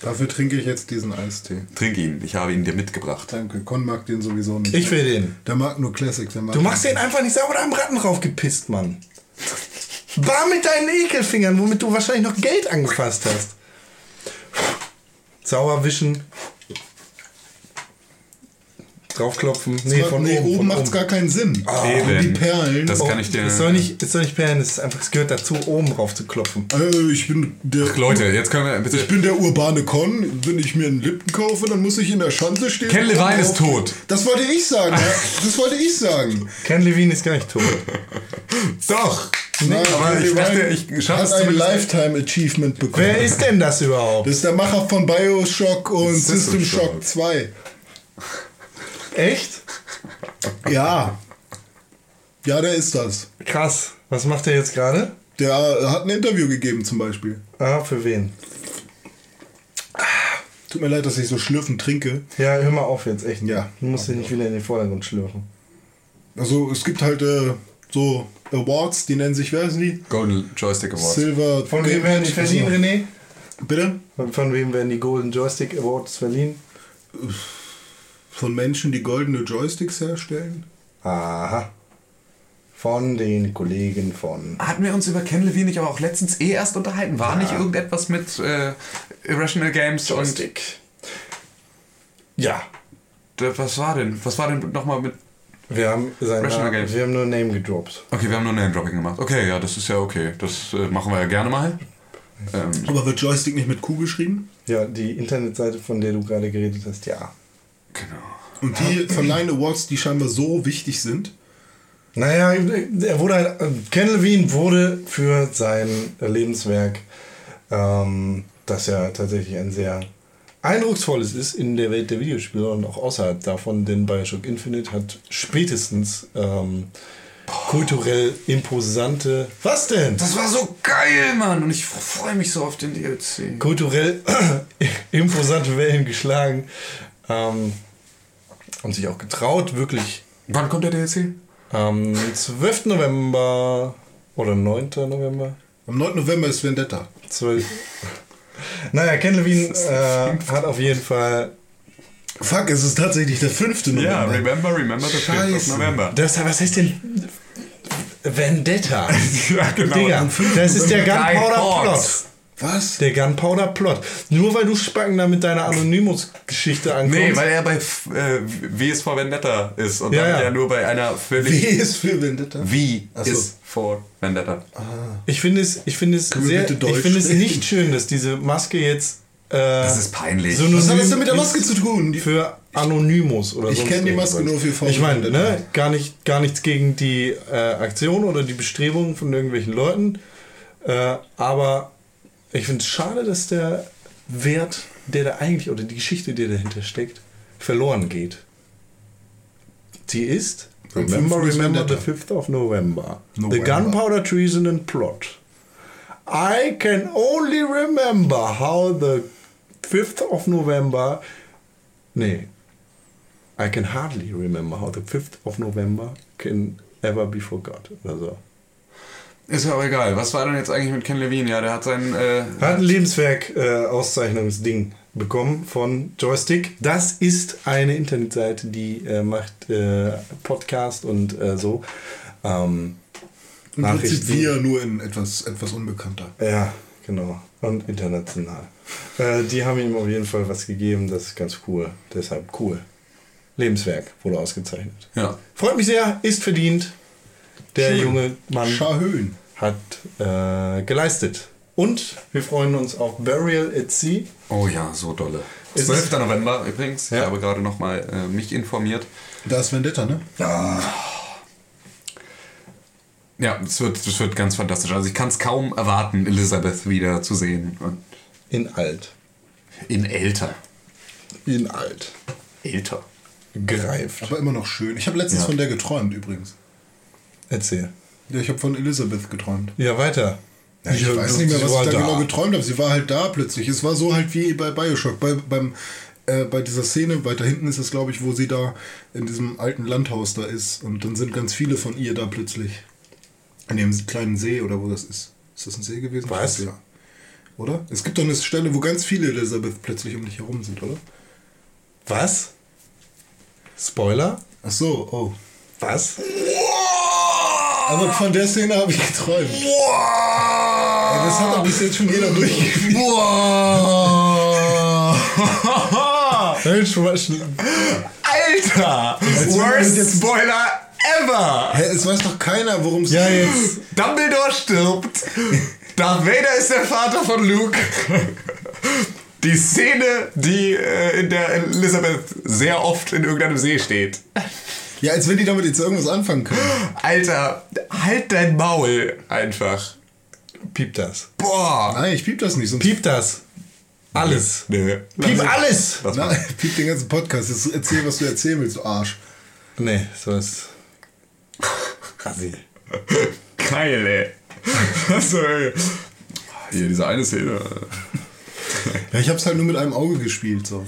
Dafür trinke ich jetzt diesen Eistee. Trink ihn, ich habe ihn dir mitgebracht. Danke. Con mag den sowieso nicht. Ich will den. Der mag nur Classic. Der mag Du machst den einfach nicht sauber, da am Ratten draufgepisst, Mann. Bar mit deinen Ekelfingern, womit du wahrscheinlich noch Geld angefasst hast. Sauber wischen. Draufklopfen. Nee, von nee, oben. oben macht es gar keinen Sinn. Eben. Die Perlen. Das Oh, kann ich dir. Es soll nicht, es soll nicht perlen, es ist einfach, es gehört dazu, oben drauf zu klopfen. äh, ich bin der. Ach, Leute, jetzt können wir bitte. Ich bin der urbane Con. Wenn ich mir einen Lippen kaufe, dann muss ich in der Schanze stehen. Ken Levine ist tot. Das wollte ich sagen. ja. Das wollte ich sagen. Ken Levine ist gar nicht tot. Doch! Nein, aber ich dachte, ich schaffe es ein. Lifetime Achievement bekommen. Wer ist denn das überhaupt? Das ist der Macher von Bioshock und System System Shock Shock. 2. Echt? Ja. Ja, der ist das. Krass. Was macht er jetzt gerade? Der hat ein Interview gegeben zum Beispiel. Ah, für wen? Tut mir leid, dass ich so schlürfend trinke. Ja, hör mal auf jetzt, echt. Ja. Du musst dich nicht wieder in den Vordergrund schlürfen. Also es gibt halt äh, so Awards, die nennen sich, wer ist die? Golden Joystick Award. Silver. Von wem werden die verliehen, René? Bitte? Von, von wem werden die Golden Joystick Awards verliehen? Von Menschen, die goldene Joysticks herstellen. Aha. von den Kollegen von. Hatten wir uns über Ken Levine nicht aber auch letztens eh erst unterhalten? War nicht irgendetwas mit äh, Irrational Games Joystick. Ja, und äh, was war denn? Was war denn nochmal mit. wir haben, sein Rational Name- Games. wir haben nur Name gedroppt. Okay, wir haben nur Name-Dropping gemacht. Okay, ja, das ist ja okay. Das äh, machen wir ja gerne mal. Ähm, Aber wird Joystick nicht mit Q geschrieben? Ja, die Internetseite, von der du gerade geredet hast, ja. Genau. Und die verleihen Awards, die scheinbar so wichtig sind. Naja, er wurde halt, Ken Levine wurde für sein Lebenswerk, ähm, das ja tatsächlich ein sehr eindrucksvolles ist in der Welt der Videospiele und auch außerhalb davon, denn Bioshock Infinite hat spätestens ähm, kulturell imposante. Was denn? Das war so geil, Mann! Und ich freue mich so auf den DLC. kulturell imposante Wellen geschlagen ähm, und sich auch getraut, wirklich Wann kommt der DLC? am 12. November oder 9. November. Am 9. November ist Vendetta. 12. Naja, Ken Levine äh, hat auf jeden Fall. Fuck, es ist tatsächlich der 5. November. Ja, remember, remember the 5th of Scheiße. November. Das, was heißt denn Vendetta? ja, genau. Digga, das ist der Gunpowder Plot. Was? Der Gunpowder Plot. Nur weil du Spacken da mit deiner Anonymous-Geschichte ankommst. Nee, weil er bei äh, W ist vor Vendetta ist und Ja, damit ja. ja nur bei einer W völlig. ist für Vendetta? Wie Ach so. ist vor Vendetta. Ich finde es, ich finde es Können sehr, ich finde es nicht schön, dass diese Maske jetzt äh, Das ist peinlich. synonym Was hat das denn mit der Maske zu tun? Die Für Anonymous oder Ich sonst kenn die Maske nur für VW. Ich meine, ne, gar nicht, gar nichts gegen die äh, Aktion oder die Bestrebungen von irgendwelchen Leuten, äh, aber ich finde es schade, dass der Wert, der da eigentlich oder die Geschichte, die dahinter steckt, verloren geht. Sie ist Remember, 5. ist remember the Vendetta. 5th of November. The November. Gunpowder Treason and Plot. I can only remember how the 5th of November. Nee. I can hardly remember how the 5th of November can ever be forgot. Oder so. Ist ja auch egal. Was war denn jetzt eigentlich mit Ken Levine? Ja, der hat sein. Äh, Hat ein Lebenswerk-Auszeichnungsding bekommen von Joystick. Das ist eine Internetseite, die äh, macht äh, Podcast und äh, so. Ähm, Im Prinzip Nachrichten. wir nur in etwas, etwas unbekannter. Ja, genau. Und international. Äh, die haben ihm auf jeden Fall was gegeben, das ist ganz cool. Deshalb cool. Lebenswerk wurde ausgezeichnet. ja. Freut mich sehr, ist verdient. Der Schön. junge Mann Scharhöhen. hat äh, geleistet. Und wir freuen uns auf Burial at Sea. Oh ja, so dolle. Ist 12. November übrigens. Ja. Ich habe gerade nochmal äh, mich informiert. Da ist Vendetta, ne? Ja, es wird, es wird ganz fantastisch. Also ich kann es kaum erwarten, Elizabeth wieder zu sehen. Und In alt. in älter. In alt. Älter. Greift. Aber immer noch schön. Ich habe letztens Ja. von der geträumt übrigens. Erzähl. Ja, ich habe von Elizabeth geträumt. Ja, weiter. Ja, ich weiß nicht mehr, was ich da da. genau geträumt habe. Sie war halt da plötzlich. Es war so halt wie bei Bioshock. Bei, beim, äh, bei dieser Szene, weiter hinten ist es, glaube ich, wo sie da in diesem alten Landhaus da ist. Und dann sind ganz viele von ihr da plötzlich. An dem kleinen See oder wo das ist. Ist das ein See gewesen? Was? Ich Ja. Oder? Es gibt doch eine Stelle, wo ganz viele Elizabeth plötzlich um dich herum sind, oder? Was? Spoiler? Ach so, oh. Was? Aber von der Szene habe ich geträumt. Ja, das hat doch bis jetzt schon jeder durchgeführt. Alter! wenn man Worst Spoiler ever! Hä, es weiß doch keiner, worum es Ja, jetzt. Dumbledore stirbt. Darth Vader ist der Vater von Luke. Die Szene, die äh, in der Elizabeth sehr oft in irgendeinem See steht. Ja, als wenn die damit jetzt irgendwas anfangen können. Alter, halt dein Maul einfach. Piep das. Boah. Nein, ich piep das nicht. Sonst Piep das. Alles. Nee. Piep alles! Mal. Nein, piep den ganzen Podcast. Jetzt erzähl, was du erzählen willst, du Arsch. Nee, so ist. Assi. Geil, ey. Also, ey. Hier, diese eine Szene. Ja, ich hab's halt nur mit einem Auge gespielt. So.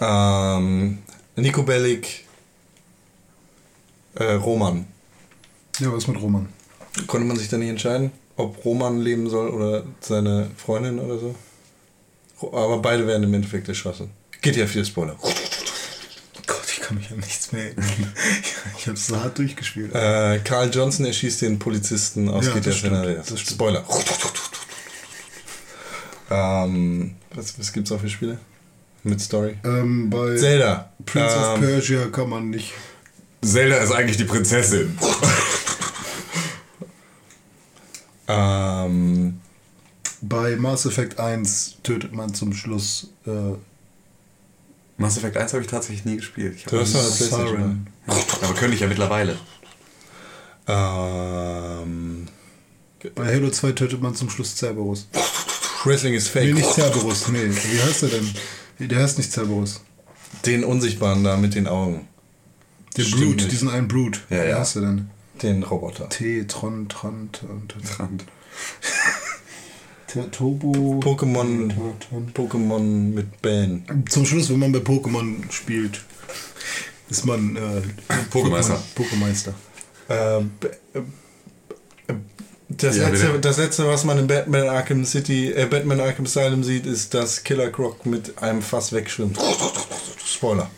Ähm, Nico Bellic. Äh, Roman. Ja, was mit Roman? Konnte man sich da nicht entscheiden, ob Roman leben soll oder seine Freundin oder so? Aber beide werden im Endeffekt erschossen. Geht ja viel Spoiler. Gott, ich kann mich an nichts mehr erinnern. ich habe so hart durchgespielt. Äh, Carl Johnson erschießt den Polizisten aus Ja, GTA San Andreas. Spoiler. Ähm, was, was gibt's auch für Spiele? Mit Story? Ähm, bei Zelda. Prince of Ähm, Persia kann man nicht. Zelda ist eigentlich die Prinzessin. Ähm, Bei Mass Effect 1 tötet man zum Schluss äh, Mass Effect 1 habe ich tatsächlich nie gespielt. Ich Du hast Playstation, Siren. Ja, aber könnte ich ja mittlerweile. ähm, Bei Halo 2 tötet man zum Schluss Cerberus. Wrestling ist Nee, fake. nicht Cerberus, nee. Wie heißt der denn? Der heißt nicht Cerberus. Den Unsichtbaren da mit den Augen. Der Stimmt Brute, nicht. diesen einen Brute. Ja, Wie ja. heißt der denn? Den Roboter. T, Tron, Tron, Tron, Tron. Turbo. Pokémon. Pokémon mit Bällen. Zum Schluss, wenn man bei Pokémon spielt, ist man äh, Pokémeister. Pokémeister. Äh, äh, das, Ja, letzte, das letzte, was man in Batman Arkham City, äh, Batman Arkham Asylum sieht, ist, dass Killer Croc mit einem Fass wegschwimmt. Spoiler.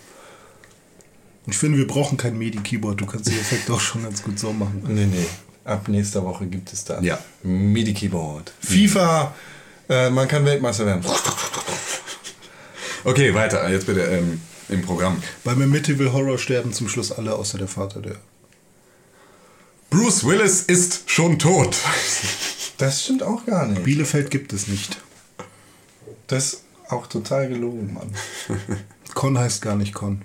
Ich finde, wir brauchen kein MIDI-Keyboard. Du kannst die Effekte auch schon ganz gut so machen. Nee, nee. Ab nächster Woche gibt es das. Ja. MIDI-Keyboard. FIFA, äh, man kann Weltmeister werden. Okay, weiter. Jetzt bitte ähm, im Programm. Beim Amityville Horror sterben zum Schluss alle, außer der Vater, der. Bruce Willis ist schon tot. Das stimmt auch gar nicht. Bielefeld gibt es nicht. Das ist auch total gelogen, Mann. Con heißt gar nicht Con.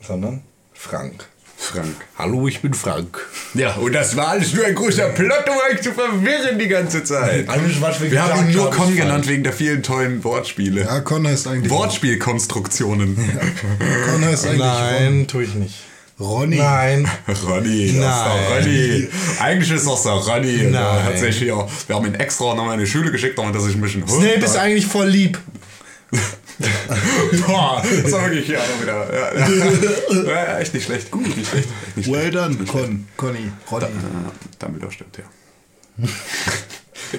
Sondern Frank. Frank. Hallo, ich bin Frank. Ja, und das war alles nur ein großer Plot, um euch zu verwirren die ganze Zeit. Alles, was wir Wir haben ihn nur Con genannt wegen der vielen tollen Wortspiele. Ja, Con heißt eigentlich. Wortspielkonstruktionen. Con heißt eigentlich Nein, tue ich nicht. Ronny. Nein. Ronny, das ist doch Nein. Ronny. Eigentlich ist das doch Ronny. Nein. Hier, wir haben ihn extra nochmal in die Schule geschickt, damit er sich ein bisschen Snape ist eigentlich voll lieb. Boah, das war wirklich hier auch wieder. Ja, ja. ja, echt nicht schlecht. Gut, nicht schlecht. Echt nicht Well schlecht. done, Con. Conny. Ronny. Äh, Dumbledore stimmt, ja.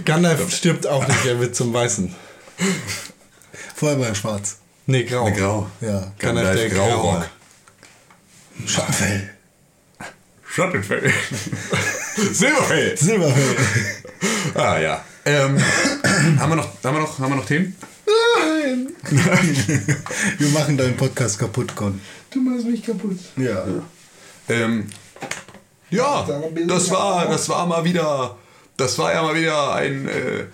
Gandalf stirbt auch nicht, er wird zum Weißen. Vorher war er schwarz. Nee, grau. Grau. Ja. Gandalf der Graue. Schattenfell. Schattenfell. Silberfell. Silberfell. Ah ja. Ähm, haben, wir noch, haben, wir noch, haben wir noch Themen? Wir machen deinen Podcast kaputt, Con. Du machst mich kaputt. Ja. Ähm, ja, das war, das war mal wieder, das war ja mal wieder ein, äh,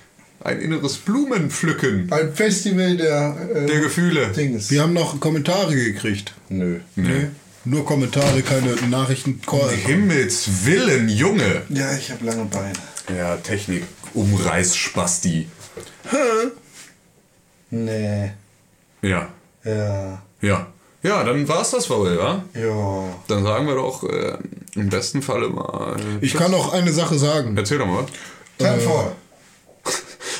ein inneres Blumenpflücken Ein Festival der, äh, der Gefühle. Dings. Wir haben noch Kommentare gekriegt. Nö. Nee. Nur Kommentare, keine Nachrichten. Um Himmels Willen, Junge. Ja, ich habe lange Beine. Ja, Technik, Umreißspasti. Nee. Ja, Ja. ja. Ja, dann war's das wohl, ja? Ja. Dann sagen wir doch äh, im besten Falle mal. äh, Ich kann noch eine Sache sagen. Erzähl doch mal. Titanfall.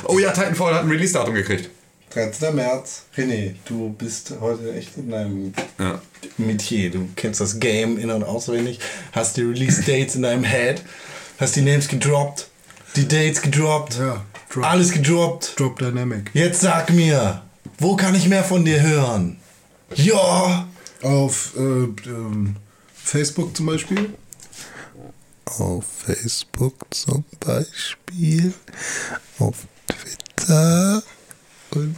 Oh ja, Titanfall hat ein Release-Datum gekriegt. 13. März. René, du bist heute echt in deinem Ja. Metier. Du kennst das Game in- und auswendig, hast die Release-Dates in deinem Head, hast die Names gedroppt, die Dates gedroppt, Ja, drop. alles gedroppt. Drop Dynamic. Jetzt sag mir, wo kann ich mehr von dir hören? Ja. Auf äh, ähm, Facebook zum Beispiel. Auf Facebook zum Beispiel. Auf Twitter. Und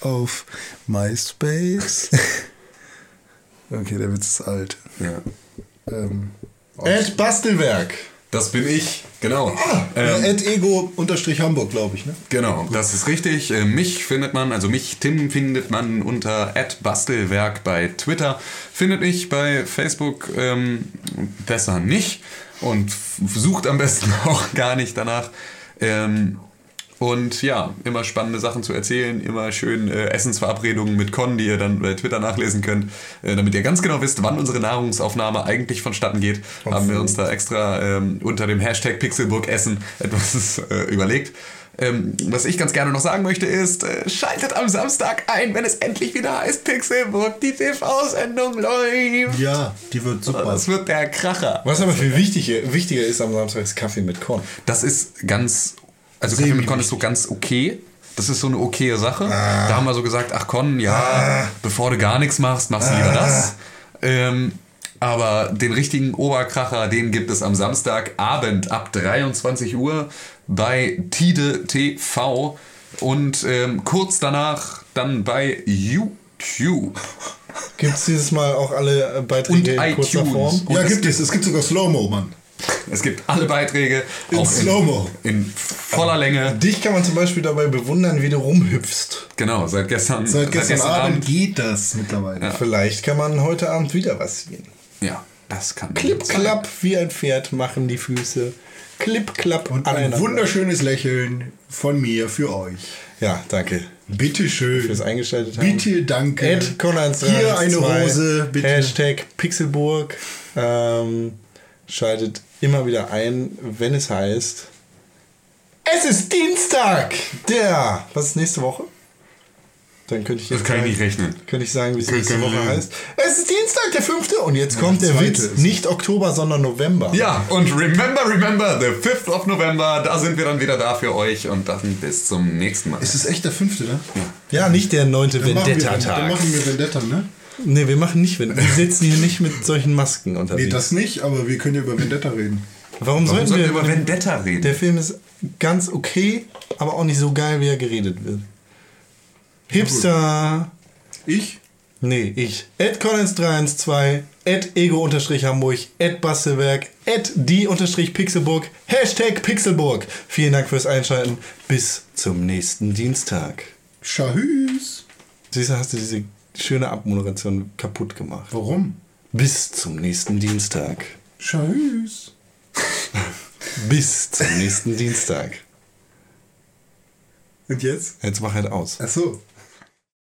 auf MySpace. okay, der Witz ist alt. ja. Ähm, Ed Bastelwerk. Das bin ich, genau. ähm, Ego unterstrich Hamburg, glaube ich, ne? Genau, das ist richtig. Äh, Mich findet man, also mich, Tim, findet man unter @bastelwerk bei Twitter. Findet mich bei Facebook ähm, besser nicht und sucht am besten auch gar nicht danach. Ähm, und ja, immer spannende Sachen zu erzählen, immer schön äh, Essensverabredungen mit Con, die ihr dann bei Twitter nachlesen könnt, äh, damit ihr ganz genau wisst, wann unsere Nahrungsaufnahme eigentlich vonstatten geht. Haben wir uns da extra ähm, unter dem Hashtag Pixelburgessen etwas äh, überlegt. Ähm, was ich ganz gerne noch sagen möchte ist, äh, schaltet am Samstag ein, wenn es endlich wieder heißt Pixelburg, die TV-Sendung läuft. Ja, die wird super. Das wird der Kracher. Was aber viel wichtiger, wichtiger ist am Samstag ist Kaffee mit Korn. Das ist ganz, also Kaffee mit Korn ist so ganz okay. Das ist so eine okaye Sache. Da haben wir so gesagt, ach Con, ja, bevor du gar nichts machst, machst du lieber das. Ähm, aber den richtigen Oberkracher, den gibt es am Samstagabend ab 23 Uhr bei Tide TV und ähm, kurz danach dann bei YouTube. Gibt es dieses Mal auch alle äh, Beiträge Und in kurzer iTunes. Form? Und ja, es gibt es. Es gibt sogar Slow-Mo, Mann. Es gibt alle Beiträge In auch Slow-Mo. in, in voller Länge. Dich kann man zum Beispiel dabei bewundern, wie du rumhüpfst. Genau, seit gestern, Seit gestern Abend geht das mittlerweile. Vielleicht kann man heute Abend wieder was sehen. Ja, das kann Klipp, klapp, wie ein Pferd machen die Füße. Klipp, klapp, Und ein wunderschönes Lächeln von mir für euch. Ja, danke Bitte schön. fürs eingeschaltet haben. Bitte, danke. Ed Conan Hier eine Rose, bitte. Hashtag Pixelburg. Ähm, schaltet immer wieder ein, wenn es heißt. Es ist Dienstag! Der. Was ist nächste Woche? Dann könnte ich Das jetzt kann ich sagen- nicht rechnen. Könnte ich sagen, wie es Kann- nächste kann Woche ich- heißt. Es ist Dienstag, der fünfte. Und jetzt kommt der Witz. Nicht Oktober, sondern November. Ja, und remember, remember, the 5th of November, da sind wir dann wieder da für euch und dann bis zum nächsten Mal. Es ist echt der fünfte, ne? Ja, nicht der neunte Dann machen wir- Dann Vendetta-Tag. machen wir Vendetta, ne? Nee, wir machen nicht Vendetta. Wir sitzen hier nicht mit solchen Masken Nee, unterwegs. das nicht, aber wir können ja über Vendetta reden. Warum, Warum sollten sollten wir wir über Vendetta reden? Der Film ist ganz okay, aber auch nicht so geil, wie er geredet wird. Hipster. Ich? Nee, ich. Ed Collins312, Ed Ego-Hamburg, Ed Bastelwerk, Ed die-Pixelburg, Hashtag Pixelburg. Vielen Dank fürs Einschalten. Bis zum nächsten Dienstag. Schahüs. Siehst du, hast du diese schöne Abmoderation kaputt gemacht. Warum? Bis zum nächsten Dienstag. Schahüs. Bis zum nächsten Dienstag. Und jetzt? Jetzt mach halt aus. Ach so.